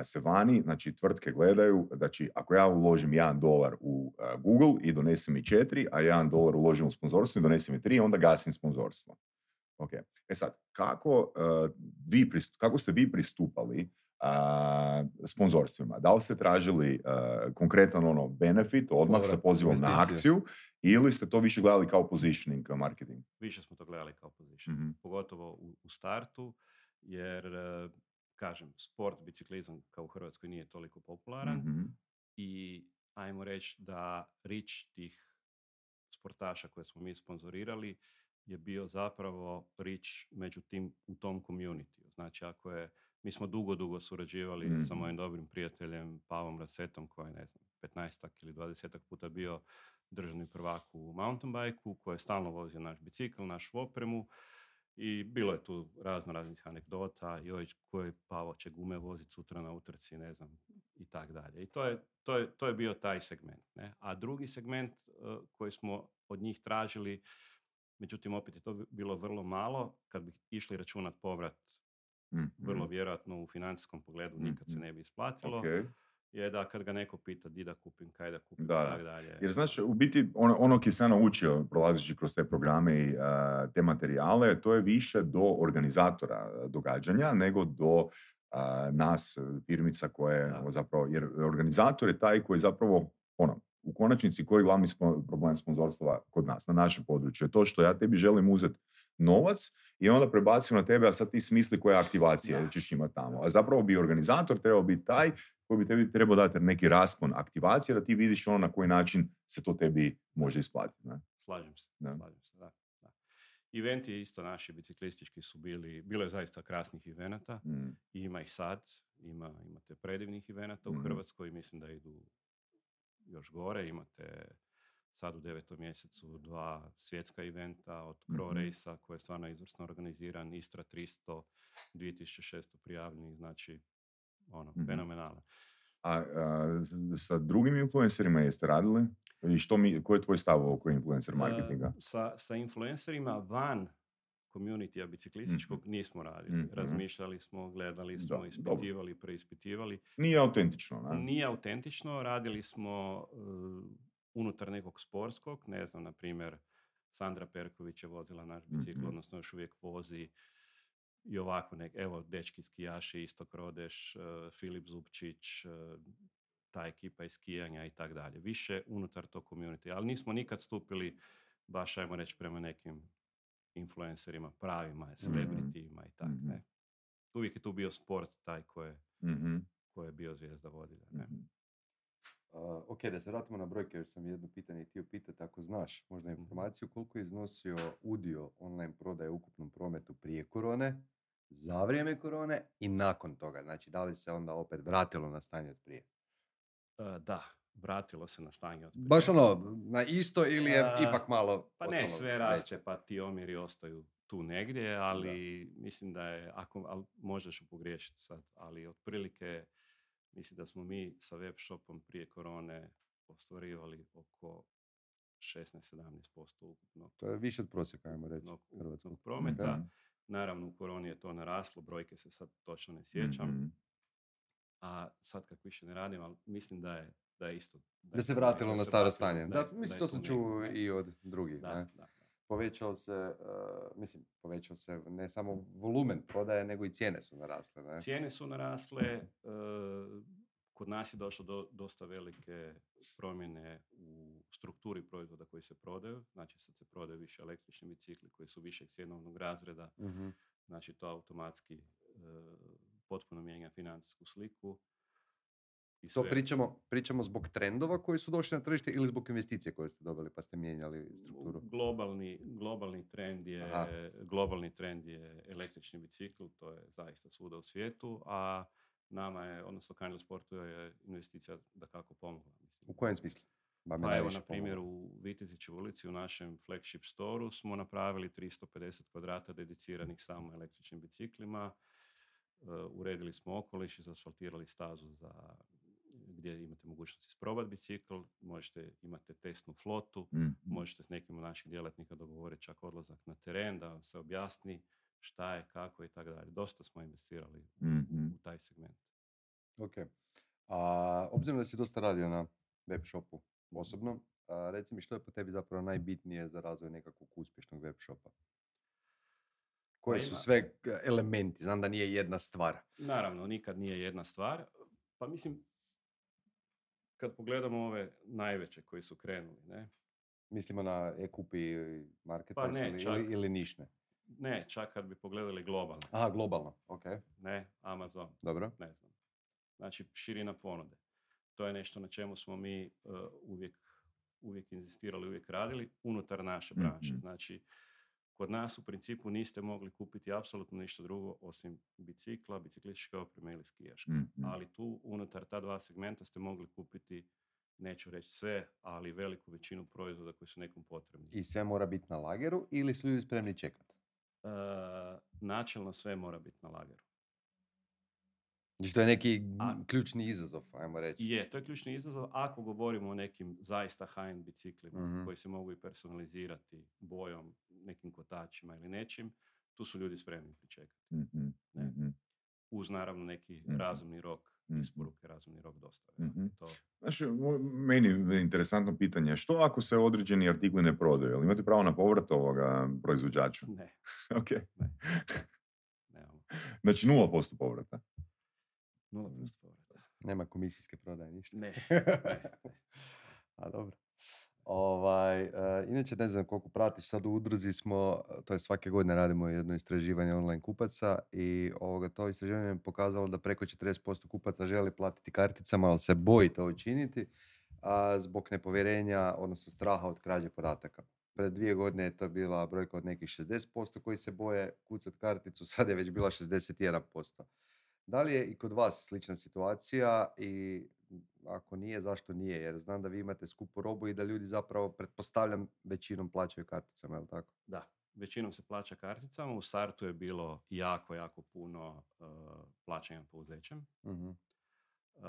se vani, znači tvrtke gledaju, znači ako ja uložim jedan dolar u Google i donesem mi četiri, a jedan dolar uložim u sponzorstvo i donesem mi tri, onda gasim sponzorstvo. Ok, e sad, kako, e, vi, kako ste vi pristupali a, sponzorstvima. Da li ste tražili a, konkretan ono benefit, odmah sa Povrat, pozivom na investicije. akciju, ili ste to više gledali kao positioning, kao marketing? Više smo to gledali kao position. Mhm. Pogotovo u, u startu, jer kažem, sport, biciklizam kao u Hrvatskoj nije toliko popularan Mhm. i ajmo reći da rič tih sportaša koje smo mi sponzorirali je bio zapravo rič među tim, u tom community. Znači, ako je, mi smo dugo, dugo surađivali sa Mhm. mojim dobrim prijateljem Pavom Rasetom, koji je, ne znam, 15 ili 20 puta bio državni prvak u mountain bajku, koji je stalno vozio naš bicikl, našu opremu i bilo je tu razno raznih anegdota, joj, koji Pavo će gume voziti sutra na utrci, ne znam, i tak dalje. I to je, to je, to je bio taj segment. Ne? A drugi segment eh, koji smo od njih tražili, međutim opet je to bilo vrlo malo, kad bi išli računat povrat, vrlo vjerojatno u financijskom pogledu nikad se Mhm. ne bi isplatilo, Ok. je da kad ga neko pita di da kupim, kaj da kupim, Da, i da. tak dalje. Jer znaš, u biti ono, ono ki sam naučio prolazeći kroz te programe i te materijale, to je više do organizatora a, događanja nego do nas, e, firmica koje Da. zapravo, jer organizator je taj koji zapravo, ono, konačnici koji je glavni problem sponzorstva kod nas, na našem području, je to što ja tebi želim uzeti novac i onda prebacim na tebe, a sad ti smisli koja je aktivacija Da. ćeš imati tamo. A zapravo bi organizator trebao biti taj koji bi tebi trebao dati neki raspon aktivacije da ti vidiš ono na koji način se to tebi može isplatiti. Ne? Slažem se, Da. slažem se, da. da. Eventi isto naši biciklistički su bili, bilo je zaista krasnih evenata, Mm. i ima ih sad, ima, imate predivnih evenata u Mhm. Hrvatskoj, mislim da idu još gore, imate sad u devetom mjesecu dva svjetska eventa od Crow Mhm. Race-a koji je stvarno izvrsno organiziran, Istra 300, 2600 prijavljenih, znači ono, Mhm. fenomenalan. A, a, sa drugim influencerima jeste radili? I što mi, koji je tvoj stav oko influencer marketinga? E, sa, sa influencerima van communitya biciklističkog nismo radili. Mhm. Razmišljali smo, gledali Da, smo, dobro. ispitivali, preispitivali. Nije autentično, ne? Nije autentično, radili smo e, unutar nekog sportskog, ne znam, na primjer, Sandra Perković je vozila naš bicikl, Mhm. odnosno još uvijek vozi i ovako nek, evo, dečki skijaši, Istok Rodeš, e, Filip Zupčić, e, ta ekipa iz skijanja i tak dalje. Više unutar tog community, ali nismo nikad stupili baš, ajmo reći, prema nekim influencerima, pravima, celebritima i tak, Mhm. ne. Uvijek je tu bio sport taj ko je, Mhm, ko je bio zvijezda vodilja, ne. mhm. Uh, ok, da se vratimo na brojke, još sam jedno pitanje htio pitati, ako znaš možda Mhm. informaciju koliko je iznosio udio online prodaje u ukupnom prometu prije korone, za vrijeme korone i nakon toga, znači da li se onda opet vratilo na stanje od prije? E, da, vratilo se na stanje od prije. Baš ono, na isto ili je A, ipak malo Pa ne, sve raste, pa ti omjeri ostaju tu negdje, ali mislim da je, ako, ali ću pogriješiti sad, ali otprilike mislim da smo mi sa web shopom prije korone ostvarivali oko 16-17% ukupnog, To je više od prosjeka, ajmo reći, hrvatskog. prometa. Mhm, Naravno, u koroni je to naraslo, brojke se sad točno ne sjećam, mhm. a sad kako više ne radim, ali mislim da je, da je isto. Da se vratilo da na staro stanje. da mislim, to sam čuo i od drugih. Da, ne? Povećao se, uh, mislim, povećao se ne samo volumen prodaje, nego i cijene su narasle. Ne? Cijene su narasle, e, kod nas je došlo do dosta velike promjene u strukturi proizvoda koji se prodaju. Znači sad se prodaju više električni bicikli koji su višeg cjenovnog razreda. Mhm. Znači to automatski e, potpuno mijenja financijsku sliku. I To sve- pričamo, pričamo zbog trendova koji su došli na tržište ili zbog investicije koje ste dobili pa ste mijenjali strukturu? Globalni, globalni, trend je, Aha. globalni trend je električni bicikl, to je zaista svuda u svijetu, a nama je, odnosno Kindle Sportu je investicija da kako pomogla. Mislim. U kojem smislu? Pa evo, na primjer, u Viteziću ulici, u našem flagship storu smo napravili 350 kvadrata dediciranih samo električnim biciklima. E, uredili smo okoliš, izasfaltirali stazu za gdje imate mogućnost isprobati bicikl, možete, imate testnu flotu, Mhm. možete s nekim od naših djelatnika dogovoriti čak odlazak na teren da vam se objasni šta je, kako i tako dalje. Dosta smo investirali u- Mhm. u taj segment. Ok. A, obzirom da si dosta radio na web shopu osobno, a, reci mi što je po tebi zapravo najbitnije za razvoj nekakvog uspješnog web shopa? Koji su ima- sve e, elementi? Znam da nije jedna stvar. Naravno, nikad nije jedna stvar. Pa mislim, kad pogledamo ove najveće koji su krenuli, ne? Mislimo na e-kupi, marketplace Pa ne, ili, čak- ili, nišne? Ne, čak kad bi pogledali globalno. Aha, globalno, ok, Ne, Amazon, dobro. ne znam. Znači, širina ponude. To je nešto na čemu smo mi uh, uvijek, uvijek inzistirali, uvijek radili unutar naše branše. Mhm. Znači, kod nas u principu niste mogli kupiti apsolutno ništa drugo osim bicikla, biciklističke opreme ili skijaške. Mhm. Ali tu unutar ta dva segmenta ste mogli kupiti, neću reći sve, ali veliku većinu proizvoda koji su nekom potrebni. I sve mora biti na lageru ili su ljudi spremni čekati? E, načelno sve mora biti na lageru. Znači to je neki A- ključni izazov, ajmo reći. Je, to je ključni izazov ako govorimo o nekim zaista high-end biciklima Mhm. koji se mogu i personalizirati bojom, nekim kotačima ili nečim, tu su ljudi spremni pričekati. Mhm, Ne. mhm, Uz naravno neki Mhm. razumni rok Mhm. isporuke, razumni rok dostave. Mhm. To, meni je interesantno pitanje, što ako se određeni artikli ne prodaju? Jel imate pravo na povrat ovoga proizvođaču? ne, ok. nemamo. Znači 0% povrata. Nula plus povrata. Nema komisijske prodaje, ništa. Ne, ne. A dobro. Ovaj, e, inače ne znam koliko pratiš, sad u udruzi smo, to je svake godine radimo jedno istraživanje online kupaca i ovoga, to istraživanje je pokazalo da preko 40% kupaca želi platiti karticama, ali se boji to učiniti a, zbog nepovjerenja, odnosno straha od krađe podataka. Pred dvije godine je to bila brojka od nekih 60% koji se boje kucati karticu, sad je već bila 61%. Da li je i kod vas slična situacija i ako nije, zašto nije? Jer znam da vi imate skupu robu i da ljudi zapravo, pretpostavljam, većinom plaćaju karticama, je li tako? Da, većinom se plaća karticama. U startu je bilo jako, jako puno uh, plaćanja pouzećem. Mhm.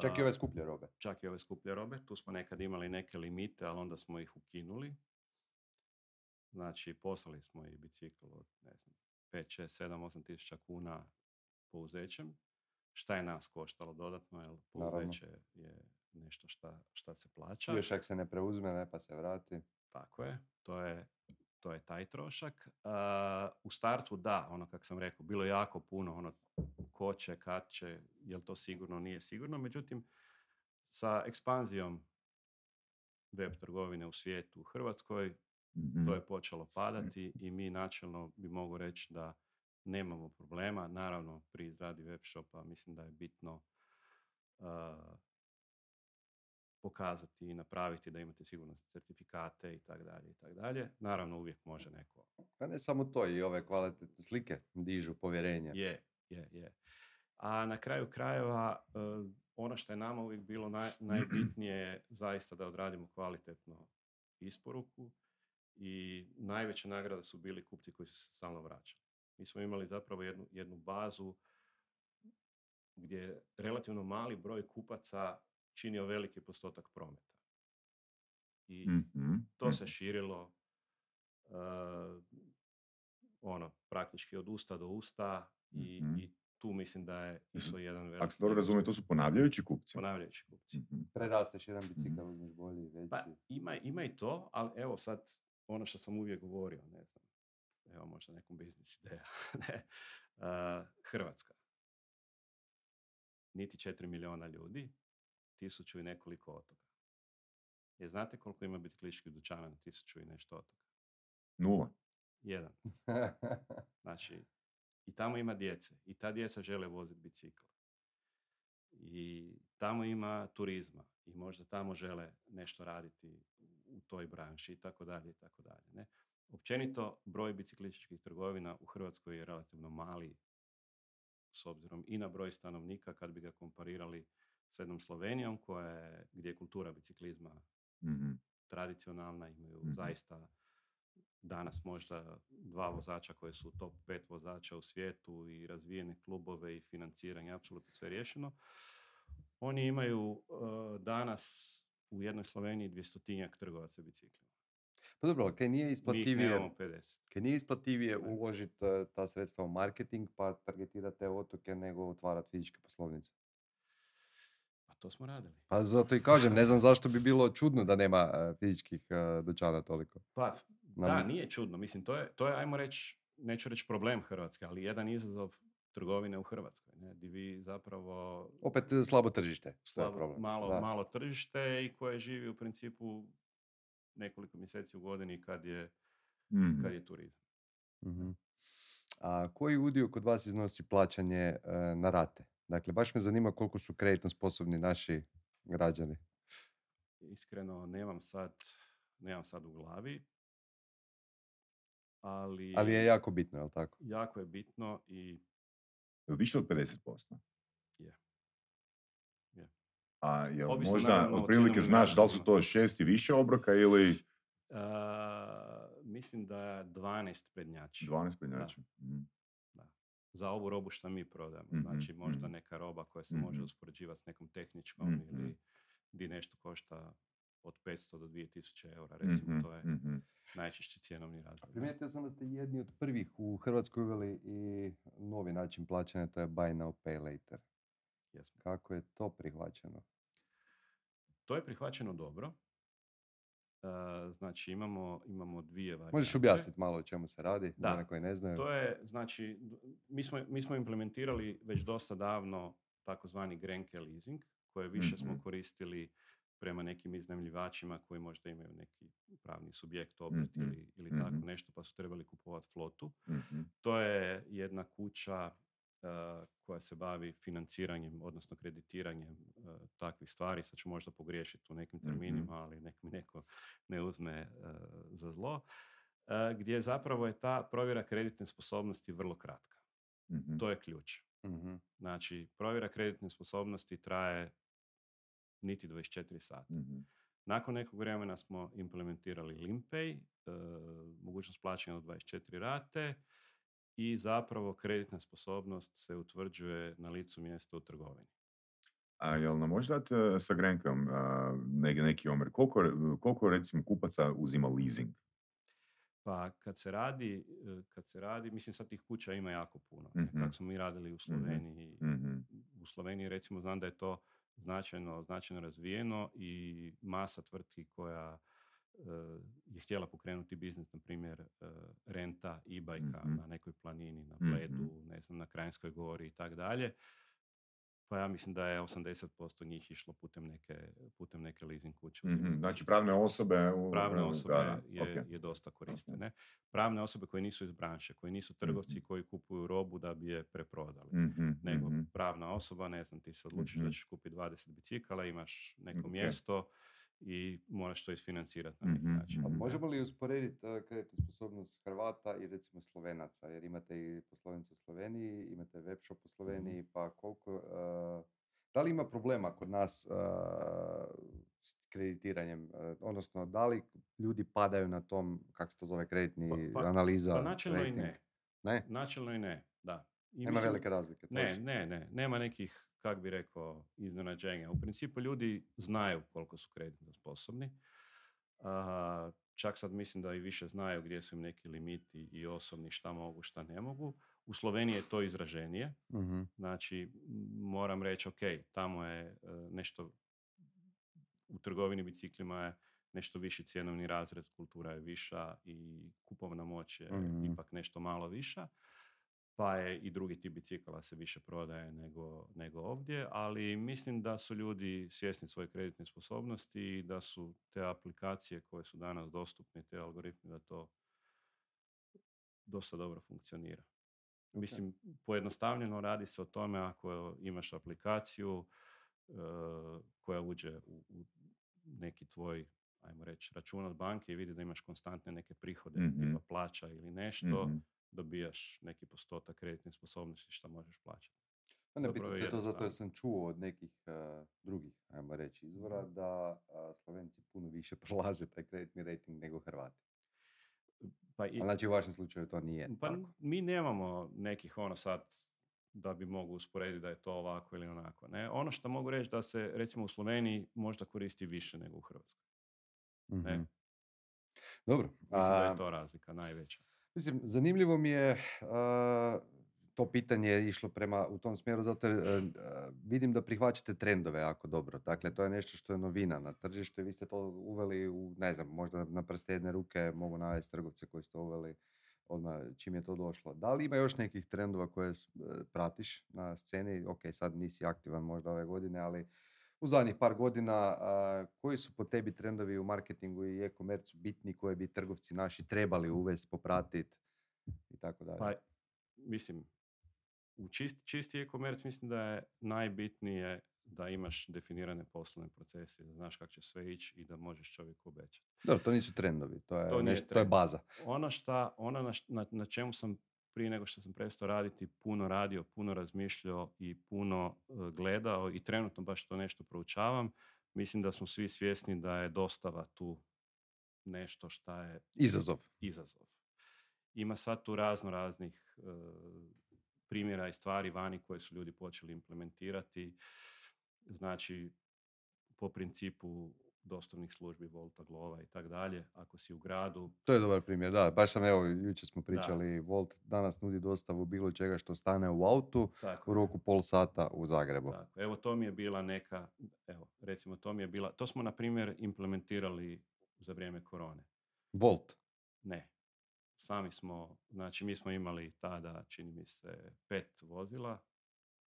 Čak i ove skuplje robe. čak i ove skuplje robe. Tu smo nekad imali neke limite, ali onda smo ih ukinuli. Znači, poslali smo i bicikl od, ne znam, 5, 6, 7, 8 tisuća kuna pouzećem. Šta je nas koštalo dodatno, jer pouzeće je nešto šta, šta se plaća. Još ako se ne preuzme, ne pa se vrati. Tako je, to je, to je taj trošak. A, u startu da, ono kako sam rekao, bilo je jako puno, ono ko će, kad će, jel to sigurno, nije sigurno. Međutim, sa ekspanzijom web trgovine u svijetu, u Hrvatskoj, Mhm. to je počelo padati i mi načelno bi mogu reći da nemamo problema. Naravno, pri izradi web shopa mislim da je bitno pokazati i napraviti da imate sigurnosne certifikate i tako dalje i tako dalje. Naravno, uvijek može neko Pa ne samo to, i ove kvalitetne slike dižu povjerenje. Je, je, je. A na kraju krajeva, e, ono što je nama uvijek bilo naj, najbitnije je zaista da odradimo kvalitetno isporuku i najveća nagrada su bili kupci koji su se stalno vraćali. Mi smo imali zapravo jednu, jednu bazu gdje je relativno mali broj kupaca činio veliki postotak prometa. I Mhm, to se mhm. širilo uh, ono, praktički od usta do usta i, Mhm. i tu mislim da je isto jedan veliki... Ako se dobro razumijem, to su ponavljajući kupci. Ponavljajući kupci. Mhm. Prerasteš jedan bicikl, uzmeš bolji, veći. Pa ima, ima i to, ali evo sad ono što sam uvijek govorio, ne znam, evo možda nekom biznis ideja. ne. Uh, Hrvatska. Niti 4 miliona ljudi, tisuću i nekoliko otoka. Jer znate koliko ima biciklističkih dućana na tisuću i nešto otoka? Nula. Jedan. Znači, i tamo ima djece. I ta djeca žele voziti bicikl. I tamo ima turizma. I možda tamo žele nešto raditi u toj branši i tako dalje i tako dalje. Ne? Općenito, broj biciklističkih trgovina u Hrvatskoj je relativno mali s obzirom i na broj stanovnika kad bi ga komparirali s jednom Slovenijom koja je, gdje je kultura biciklizma Mhm. tradicionalna, imaju Mhm. zaista danas možda dva vozača koji su top pet vozača u svijetu i razvijene klubove i financiranje, apsolutno sve riješeno. Oni imaju eh, danas u jednoj Sloveniji dvjestotinjak trgovaca biciklima. Pa dobro, kaj nije isplativije, nemamo 50. kaj nije isplativije uložiti ta sredstva u marketing pa targetirati te otoke nego otvarati fizičke poslovnice? A to smo radili. Pa zato i kažem, ne znam zašto bi bilo čudno da nema e, fizičkih e, dućana toliko. Pa, da, nije čudno. Mislim, to je, to je ajmo reći, neću reći problem Hrvatske, ali jedan izazov trgovine u Hrvatskoj, ne, di vi zapravo Opet slabo tržište, to je slabo, problem. malo, Da. malo tržište i koje živi u principu nekoliko mjeseci u godini kad je, Mhm. kad je turizam. Mhm. A koji udio kod vas iznosi plaćanje e, na rate? Dakle, baš me zanima koliko su kreditno sposobni naši građani. Iskreno, nemam sad, nemam sad u glavi. Ali, Ali je jako bitno, je li tako? jako je bitno i Više od 50%. A jel možda otprilike znaš da li su to šest i više obroka ili a, mislim da je 12 prednjači. 12 prednjači? Mm. za ovu robu što mi prodajemo. Mhm, Znači možda mhm. neka roba koja se može Mhm. uspoređivati s nekom tehničkom Mhm. ili di nešto košta od 500 do 2000 eura, recimo, Mhm, to je mhm. najčešći cjenovni ne? Primijetio sam da ste jedni od prvih u Hrvatskoj uveli i novi način plaćanja, to je buy now, pay later. Jesmo. Kako je to prihvaćeno? To je prihvaćeno dobro. E, znači imamo, imamo dvije varijante. Možeš objasniti malo o čemu se radi, Da. one koji ne znaju? To je, znači, mi smo, mi smo implementirali već dosta davno takozvani Grenke leasing, koje više smo Mhm. koristili prema nekim iznajmljivačima koji možda imaju neki pravni subjekt, obrt Mhm, ili, ili tako mhm. nešto, pa su trebali kupovati flotu. Mhm. To je jedna kuća uh, koja se bavi financiranjem, odnosno kreditiranjem uh, takvih stvari. Sad ću možda pogriješiti u nekim Mhm. terminima, ali nek mi neko ne uzme uh, za zlo. Gdje zapravo je ta provjera kreditne sposobnosti vrlo kratka. Mhm. To je ključ. Mhm. Znači, provjera kreditne sposobnosti traje niti 24 sata. Mhm. Nakon nekog vremena smo implementirali Limpay, e, mogućnost plaćanja od 24 rate i zapravo kreditna sposobnost se utvrđuje na licu mjesta u trgovini. A jel nam možeš dati e, sa Grenkom a, neki, neki omjer? Koliko, koliko recimo kupaca uzima leasing? Pa kad se radi, e, kad se radi, mislim sad tih kuća ima jako puno. Mhm. Kako smo mi radili u Sloveniji. Mhm. U Sloveniji recimo znam da je to značajno, značajno razvijeno i masa tvrtki koja e, je htjela pokrenuti biznis, na primjer e, renta e-bajka Mhm. na nekoj planini, na Mhm. Bledu, ne znam, na Krajinskoj gori i tak dalje. Pa ja mislim da je 80% njih išlo putem neke, putem neke leasing kuće. Mhm. uzimati Znači pravne osobe... u- pravne osobe da, je, je dosta koriste. Ne? Pravne osobe koje nisu iz branše, koji nisu trgovci koji kupuju robu da bi je preprodali. Mhm, Nego mhm. pravna osoba, ne znam, ti se odlučiš Mhm. da ćeš kupiti 20 bicikala, imaš neko mjesto i moraš to isfinancirati na neki Mhm, način. A mhm. možemo li usporediti uh, kreditnu sposobnost Hrvata i recimo Slovenaca? Jer imate i poslovnicu u Sloveniji, imate web shop u Sloveniji, pa koliko... uh, da li ima problema kod nas uh, s kreditiranjem? Uh, odnosno, da li ljudi padaju na tom, kako se to zove, kreditni Pa- pa- analiza? Pa načelno i ne. Ne? Načelno i ne, da. I Nema mislim- velike razlike. Ne, točno. ne, ne. Nema nekih, kak bi rekao, iznenađenja. U principu ljudi znaju koliko su kreditno sposobni. A, čak sad mislim da i više znaju gdje su im neki limiti i osobni, šta mogu, šta ne mogu. U Sloveniji je to izraženije. Mhm. Znači, moram reći, ok, tamo je e, nešto u trgovini biciklima je nešto viši cjenovni razred, kultura je viša i kupovna moć je Mhm. ipak nešto malo viša, pa je i drugi tip bicikala se više prodaje nego, nego ovdje, ali mislim da su ljudi svjesni svoje kreditne sposobnosti i da su te aplikacije koje su danas dostupne, te algoritmi, da to dosta dobro funkcionira. Mislim, pojednostavljeno radi se o tome ako imaš aplikaciju e, koja uđe u, u neki tvoj, ajmo reći, račun od banke i vidi da imaš konstantne neke prihode, Mhm. tipa plaća ili nešto, Mhm. Dobijaš neki postotak kreditne sposobnosti što možeš plaćati. Pa ne, Zapravo pitam je te to zato jer sam čuo od nekih uh, drugih, ajmo reći, izvora da uh, Slovenci puno više prolaze taj kreditni rating nego Hrvati. Pa, i, znači u vašem slučaju to nije pa tako. mi nemamo nekih ono sad da bi mogu usporediti da je to ovako ili onako. Ne? Ono što mogu reći da se recimo u Sloveniji možda koristi više nego u Hrvatskoj. ne. Mhm. Dobro. Mislim da je to razlika najveća. Mislim, zanimljivo mi je to pitanje je išlo prema u tom smjeru zato jer e, vidim da prihvaćate trendove jako dobro. Dakle, to je nešto što je novina na tržištu i vi ste to uveli u, ne znam, možda na prste jedne ruke mogu navesti trgovce koji ste uveli odmah čim je to došlo. Da li ima još nekih trendova koje e, pratiš na sceni? Ok, sad nisi aktivan možda ove godine, ali u zadnjih par godina a, koji su po tebi trendovi u marketingu i e-komercu bitni koje bi trgovci naši trebali uvesti, popratiti i tako dalje? Pa mislim, u čist, čisti e-commerce mislim da je najbitnije da imaš definirane poslovne procese, da znaš kako će sve ići i da možeš čovjeku obećati. Dobro, to nisu trendovi, to je, To nešto, to je trend. baza. Ono šta, ono na, na, na čemu sam prije nego što sam prestao raditi puno radio, puno razmišljao i puno e, gledao i trenutno baš to nešto proučavam, mislim da smo svi svjesni da je dostava tu nešto šta je Izazov. izazov. Ima sad tu razno raznih e, primjera i stvari vani koje su ljudi počeli implementirati. Znači, po principu dostavnih službi Volta, Glova i tak dalje. Ako si u gradu, To je dobar primjer, da. Baš sam, evo, jučer smo pričali, Volt danas nudi dostavu bilo čega što stane u autu tako, u roku pol sata u Zagrebu. tako. Evo, to mi je bila neka, evo, recimo, to mi je bila, to smo, na primjer, implementirali za vrijeme korone. Volt. Ne. Sami smo, znači mi smo imali tada, čini mi se, pet vozila,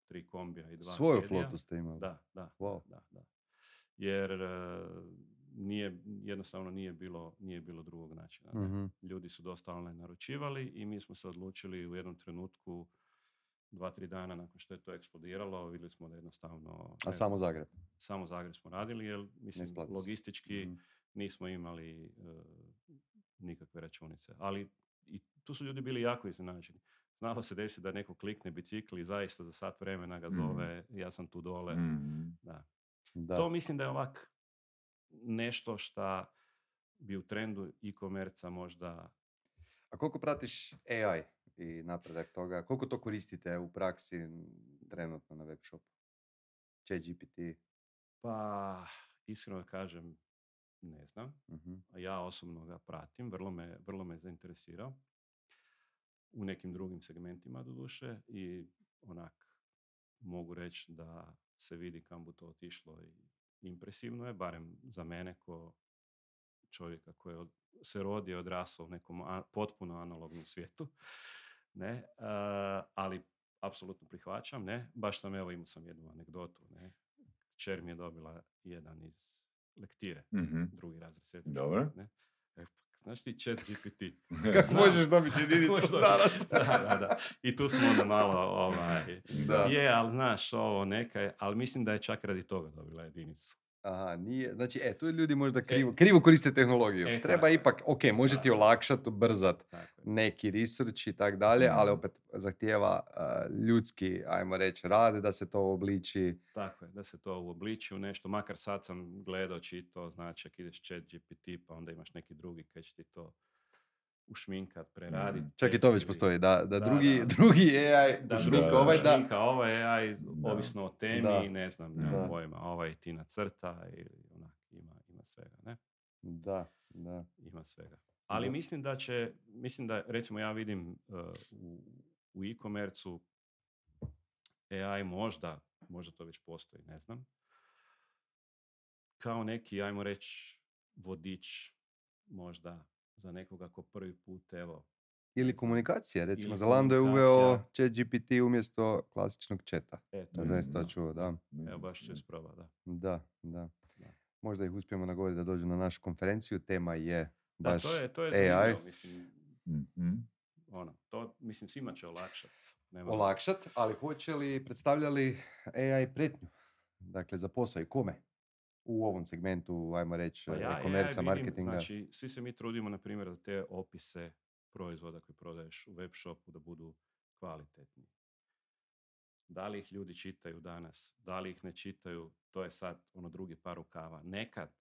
tri kombija i dva Svoju Kedija. flotu ste imali. Da, da, Wow. da, da. Jer e, nije, jednostavno nije bilo, nije bilo drugog načina. ne. Mhm. Ljudi su dosta online naručivali i mi smo se odlučili u jednom trenutku dva, tri dana nakon što je to eksplodiralo, vidjeli smo da jednostavno... A ne samo Zagreb. samo Zagreb smo radili, jer mislim, logistički Mhm. nismo imali e, nikakve računice. Ali i tu su ljudi bili jako iznenađeni. Znalo se desi da neko klikne bicikl i zaista za sat vremena ga Mhm. zove, ja sam tu dole. Mhm. Da. Da. To mislim da je ovak nešto šta bi u trendu e-commerce možda A koliko pratiš AI i napredak toga? Koliko to koristite u praksi trenutno na web shopu? Chat GPT? Pa, iskreno da kažem, ne znam. A Ja osobno ga pratim, vrlo me, vrlo me zainteresirao. U nekim drugim segmentima doduše i onak mogu reći da se vidi kam bu to otišlo i impresivno je, barem za mene ko čovjeka koji je od- se rodio i odrasao u nekom a- potpuno analognom svijetu. Ne, a, ali apsolutno prihvaćam, ne. Baš sam, evo, imao sam jednu anegdotu, ne. Čer mi je dobila jedan iz lektire, Mhm. drugi razred škole, ne. E, znaš ti chat GPT? Znam. možeš dobiti jedinicu danas? da, da, da. I tu smo onda malo, ovaj, Da. je, ali znaš, ovo neka je, ali mislim da je čak radi toga dobila jedinicu. Aha, nije. Znači, e, tu ljudi možda krivo, E. krivo koriste tehnologiju. E, Treba tako ipak, ok, može ti olakšati, ubrzat Tako je. neki research i tak dalje, ali Mhm. opet zahtijeva a, ljudski, ajmo reći, rad da se to obliči. Tako je, da se to uobliči u nešto, makar sad sam gledao, čito, znači ako ideš chat GPT, pa onda imaš neki drugi koji će ti to ušminkat, preradit. Mhm. Čak i to već postoji, da, da, Da, drugi, da. drugi AI Da, ušminka da, ovaj, da, šminka ovaj AI, Da. ovisno o temi, Da. ne znam, Da. nemam pojma, ovaj ti nacrta ili onak, ima, ima svega, ne? da, da. Ima svega. Ali Da. mislim da će, mislim da, recimo ja vidim uh, u, u e-commercu AI možda, možda to već postoji, ne znam, kao neki, ajmo reći, vodič možda za nekoga ko prvi put, evo, Ili komunikacija, recimo Ili Zalando je uveo chat GPT umjesto klasičnog četa. e, to Ne znam to Da. čuo, da. evo baš ću isprobati, da. Da, da. Da. Možda ih uspijemo nagovoriti da dođu na našu konferenciju. Tema je Da, baš to je, to je AI. zanimljivo, mislim, Mhm. ono, to, mislim, svima će olakšati. Nema- olakšat, ali hoće li, predstavljali AI pretnju? Dakle, za posao i kome? U ovom segmentu, ajmo reći, Pa ja AI vidim, marketinga. Znači, svi se mi trudimo, na primjer, da te opise proizvoda koje prodaješ u web shopu da budu kvalitetni. Da li ih ljudi čitaju danas, da li ih ne čitaju, to je sad ono drugi par rukava. Nekad,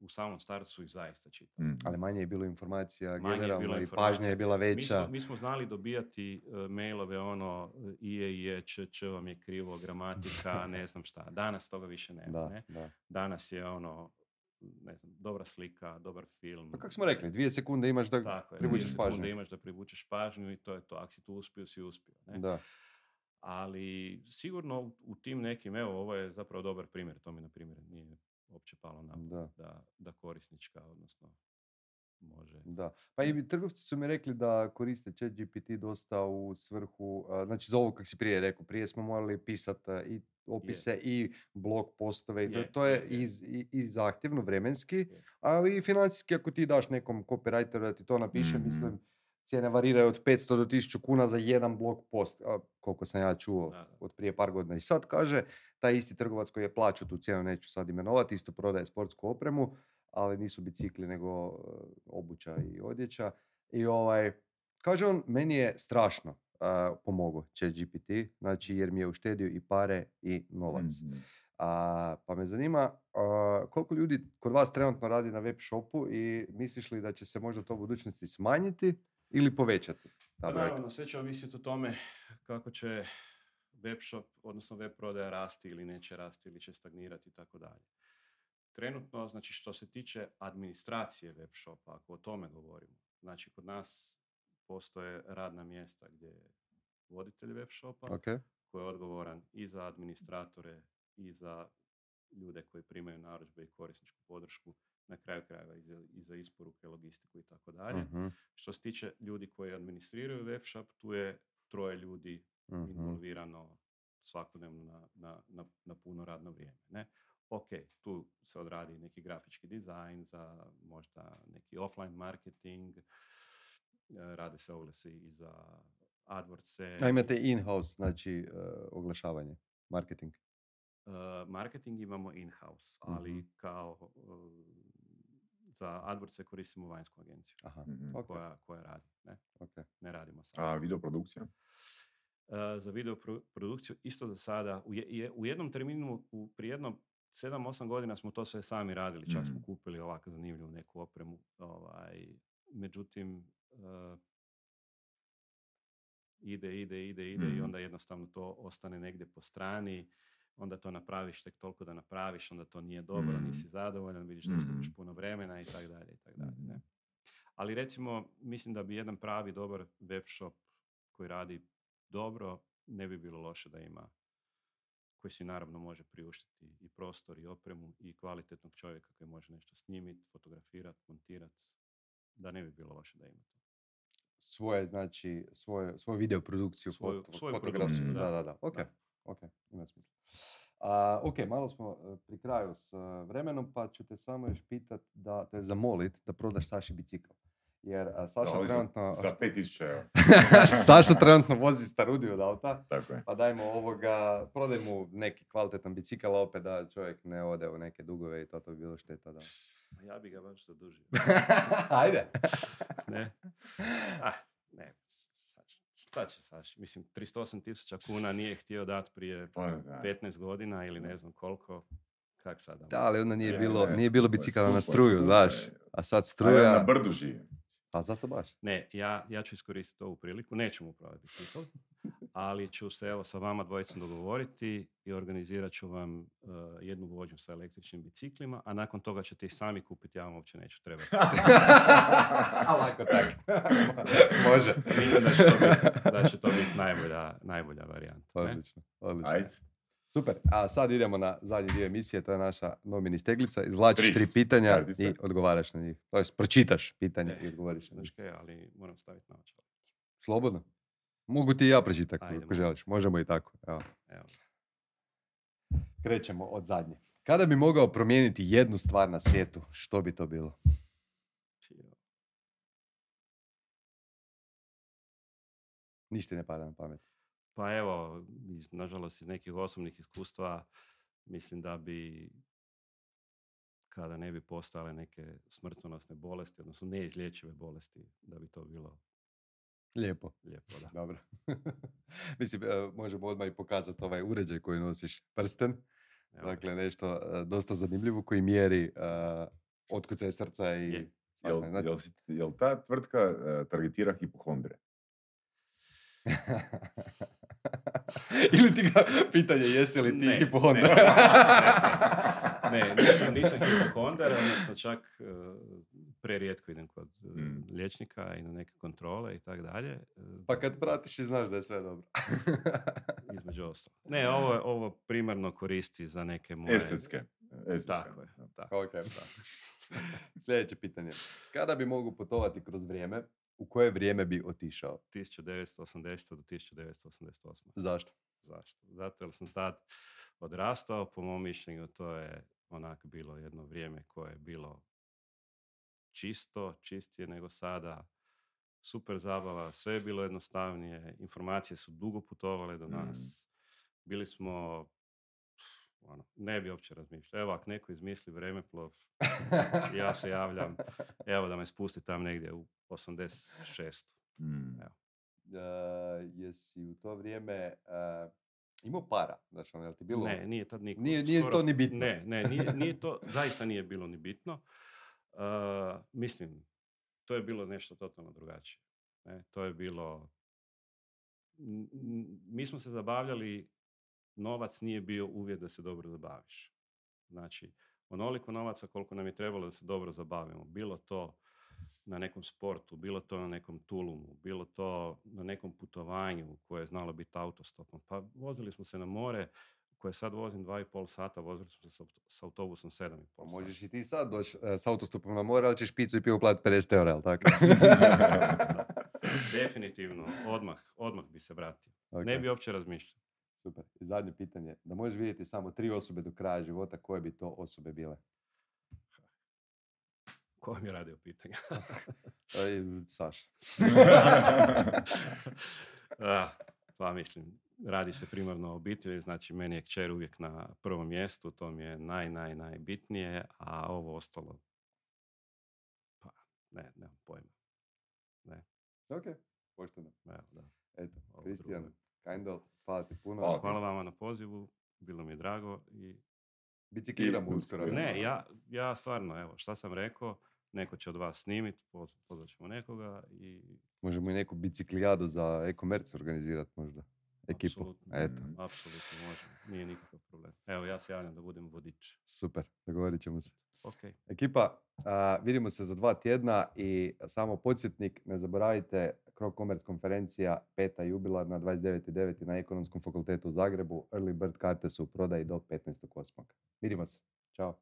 u samom startu su ih zaista čitali. Mhm. Ali manje je bilo informacija Manje je generalno bilo i informacija. pažnja je bila Mi veća. smo, mi smo znali dobijati e, mailove ono ije, ije, č, č vam je krivo, gramatika, ne znam šta. Danas toga više nema. Da, Ne? da. Danas je ono, ne znam, dobra slika, dobar film. Pa kako smo rekli, dvije sekunde imaš da Tako je, privučeš dvije sekunde pažnju. imaš da privučeš pažnju i to je to. Ako si tu uspio, si uspio. Ne? Da. Ali sigurno u- u tim nekim, evo, ovo je zapravo dobar primjer. To mi, na primjer, nije uopće palo na Da. da, da korisnička, odnosno, može. Da. Pa i trgovci su mi rekli da koriste chat GPT dosta u svrhu, znači za ovo kako si prije rekao, prije smo morali pisati i opise i blog postove i to, Je, to je je. i, i, zahtjevno vremenski, ali i financijski ako ti daš nekom copywriteru da ti to napiše, Mhm. mislim, cijene variraju od 500 do 1000 kuna za jedan blog post, a, koliko sam ja čuo Da, od prije par godina. I sad kaže, taj isti trgovac koji je plaćao tu cijenu, neću sad imenovati, isto prodaje sportsku opremu, ali nisu bicikli nego e, obuća i odjeća. I ovaj, kaže on, meni je strašno uh, pomogao ChatGPT, znači jer mi je uštedio i pare i novac. Mhm. A, pa me zanima a, koliko ljudi kod vas trenutno radi na web shopu i misliš li da će se možda to u budućnosti smanjiti ili povećati? Ta naravno, sve će ovisiti o tome kako će web shop, odnosno web prodaja rasti ili neće rasti ili će stagnirati i tako dalje. Trenutno, znači što se tiče administracije web shopa, ako o tome govorimo, znači kod nas postoje radna mjesta gdje je voditelj web shopa Ok, koji je odgovoran i za administratore i za ljude koji primaju narudžbe i korisničku podršku, na kraju krajeva i za, i za isporuke, logistiku i tako dalje. mhm, Što se tiče ljudi koji administriraju web shop, tu je troje ljudi mhm. involvirano svakodnevno na, na, na, na puno radno vrijeme. Ne? Ok, tu se odradi neki grafički dizajn za možda neki offline marketing, e, rade se oglasi i za AdWords. A imate in-house, znači e, oglašavanje, marketing. Uh, marketing imamo in-house, ali Mhm. kao uh, za AdWords koristimo vanjsku agenciju Aha, Mhm. ok, koja, koja radi. Ne, ok. ne radimo sami. A videoprodukcija? Uh, za video pro- produkciju isto za sada. U, je, je- u jednom terminu, u, prije jedno 7-8 godina smo to sve sami radili, čak smo Mhm. kupili ovako zanimljivu neku opremu. Ovaj, međutim, uh, ide, ide, ide, ide i Mhm. onda jednostavno to ostane negdje po strani, onda to napraviš tek toliko da napraviš, onda to nije dobro, Mhm. nisi zadovoljan, vidiš da izgubiš Mhm. puno vremena i tako dalje i tako dalje. Ne? Ali recimo, mislim da bi jedan pravi dobar web shop koji radi dobro, ne bi bilo loše da ima koji si naravno može priuštiti i prostor i opremu i kvalitetnog čovjeka koji može nešto snimiti, fotografirati, montirati, da ne bi bilo loše da ima to. Svoje, znači, svoje, svoju video produkciju, Svoju- foto- svoju fotografsku, produkciju, da, da. da, da, ok, Da. Ok, ima smisla. A, ok, malo smo e, pri kraju s e, vremenom, pa ću te samo još pitat da, to je zamolit da prodaš Saši bicikl. Jer a, Saša Ali za- trenutno... Za 5000 eura. Saša trenutno vozi starudiju od auta, Tako je. pa dajmo ovoga, prodaj mu neki kvalitetan bicikl, a opet da čovjek ne ode u neke dugove i to, to bi bilo šteta da... A ja bi ga baš zadužio. Ajde. ne? Ah, ne. Šta će Saš? Mislim, 38 tisuća kuna nije htio dati prije Pa, da. 15 godina ili ne znam koliko. Kak sada? Da, ali onda nije Je, bilo, nije bilo bicikala na struju, znaš. A sad A ja na struja, brdu živim. a zato baš. Ne, ja, ja ću iskoristiti ovu priliku, neću mu prodati bicikl, ali ću se evo sa vama dvojicom dogovoriti i organizirat ću vam uh, jednu vožnju sa električnim biciklima, a nakon toga ćete ih sami kupiti, ja vam uopće neću trebati. A lako tak. Može. Mislim da će to biti, da će to biti najbolja, najbolja varijanta. ne? Odlično, odlično. Ajde. Super. A sad idemo na zadnji dio emisije, to je naša nomini steglica. Izvlačiš Tri tri pitanja kartice. i odgovaraš na njih. To jest, pročitaš pitanje E, i odgovoriš na njih. ali moram staviti naočale. Slobodno. Mogu ti i ja pročitati ako želiš. Možemo i tako. Evo. Evo. Krećemo od zadnje. Kada bi mogao promijeniti jednu stvar na svijetu, što bi to bilo? Ništa ne pada na pamet. Pa evo, iz, nažalost iz nekih osobnih iskustva mislim da bi kada ne bi postale neke smrtonosne bolesti, odnosno neizlječive bolesti, da bi to bilo Lijepo. lijepo. Da. Dobro. Mislim, e, možemo odmah i pokazati ovaj uređaj koji nosiš, prsten. Evo, Dakle, nešto e, dosta zanimljivo koji mjeri uh, otkucaj srca i... Je. Jel, znači- jel, ta tvrtka e, targetira hipohondre? Ili ti ga pitanje jesi li ti Ne, ne, nisam, nisam hipohondar, odnosno čak uh, prerijetko idem kod uh, Mm. liječnika i na neke kontrole i tako dalje. e, pa kad pratiš i znaš da je sve dobro. između ostalog. Ne, ovo, ovo primarno koristi za neke moje... Estetske. Estetske. Tako je, tako. ok. Sljedeće pitanje. Kada bi mogu putovati kroz vrijeme, u koje vrijeme bi otišao? 1980. do 1988. Zašto? Zašto? Zato jer sam tad odrastao, po mom mišljenju to je onak bilo jedno vrijeme koje je bilo čisto, čistije nego sada. super zabava, sve je bilo jednostavnije, informacije su dugo putovale do Mm. nas, bili smo, pff, ono, ne bi uopće razmišljao. Evo, ako neko izmisli vremeplov, ja se javljam, evo da me spusti tam negdje u 86. Mm. Evo. E, jesi u to vrijeme e, imao para? Znači, ono, jel ti bilo... Ne, nije tad niko. Nije- nije to ni bitno. Ne, ne, nije, nije to, zaista nije bilo ni bitno. Uh, mislim, to je bilo nešto totalno drugačije. Ne, to je bilo... Mi smo se zabavljali, novac nije bio uvjet da se dobro zabaviš. Znači, onoliko novaca koliko nam je trebalo da se dobro zabavimo. Bilo to na nekom sportu, bilo to na nekom tulumu, bilo to na nekom putovanju koje je znalo biti autostopom. Pa vozili smo se na more, koje sad vozim dva i pol sata, vozili smo se s auto- s autobusom sedam i Pa pol možeš i ti sad doći e, s autostopom na more, ali ćeš picu i pivo platiti 50 eura, jel tako? Definitivno, odmah, odmah bi se vratio. Ne bi uopće razmišljao. Super. I zadnje pitanje. Da možeš vidjeti samo tri osobe do kraja života, koje bi to osobe bile? Ko mi je radio pitanja? Saša. Ah, pa mislim, radi se primarno o obitelji, znači meni je kćer uvijek na prvom mjestu, to mi je naj, naj, najbitnije, a ovo ostalo, pa ne, nemam pojma. Ok, pošteno. Evo, da. Eto, Kristijan. Kindle, hvala ti puno. Hvala. Hvala vama na pozivu, bilo mi je drago i Bicikliramo uskoro. ne, ja, ja stvarno, evo, šta sam rekao, neko će od vas snimit, poz- pozvat ćemo nekoga i Možemo i neku biciklijadu za e-commerce organizirati možda. Ekipu. apsolutno, Eto, Mhm. apsolutno možemo, nije nikakav problem. Evo, ja se javljam da budem vodič. super, dogovorit ćemo se. Ok, Ekipa, a, vidimo se za dva tjedna i samo podsjetnik, ne zaboravite Krog Commerce konferencija, peta jubilarna, 29.9. na Ekonomskom fakultetu u Zagrebu. Early bird karte su u prodaji do 15.8. Vidimo se. Ćao.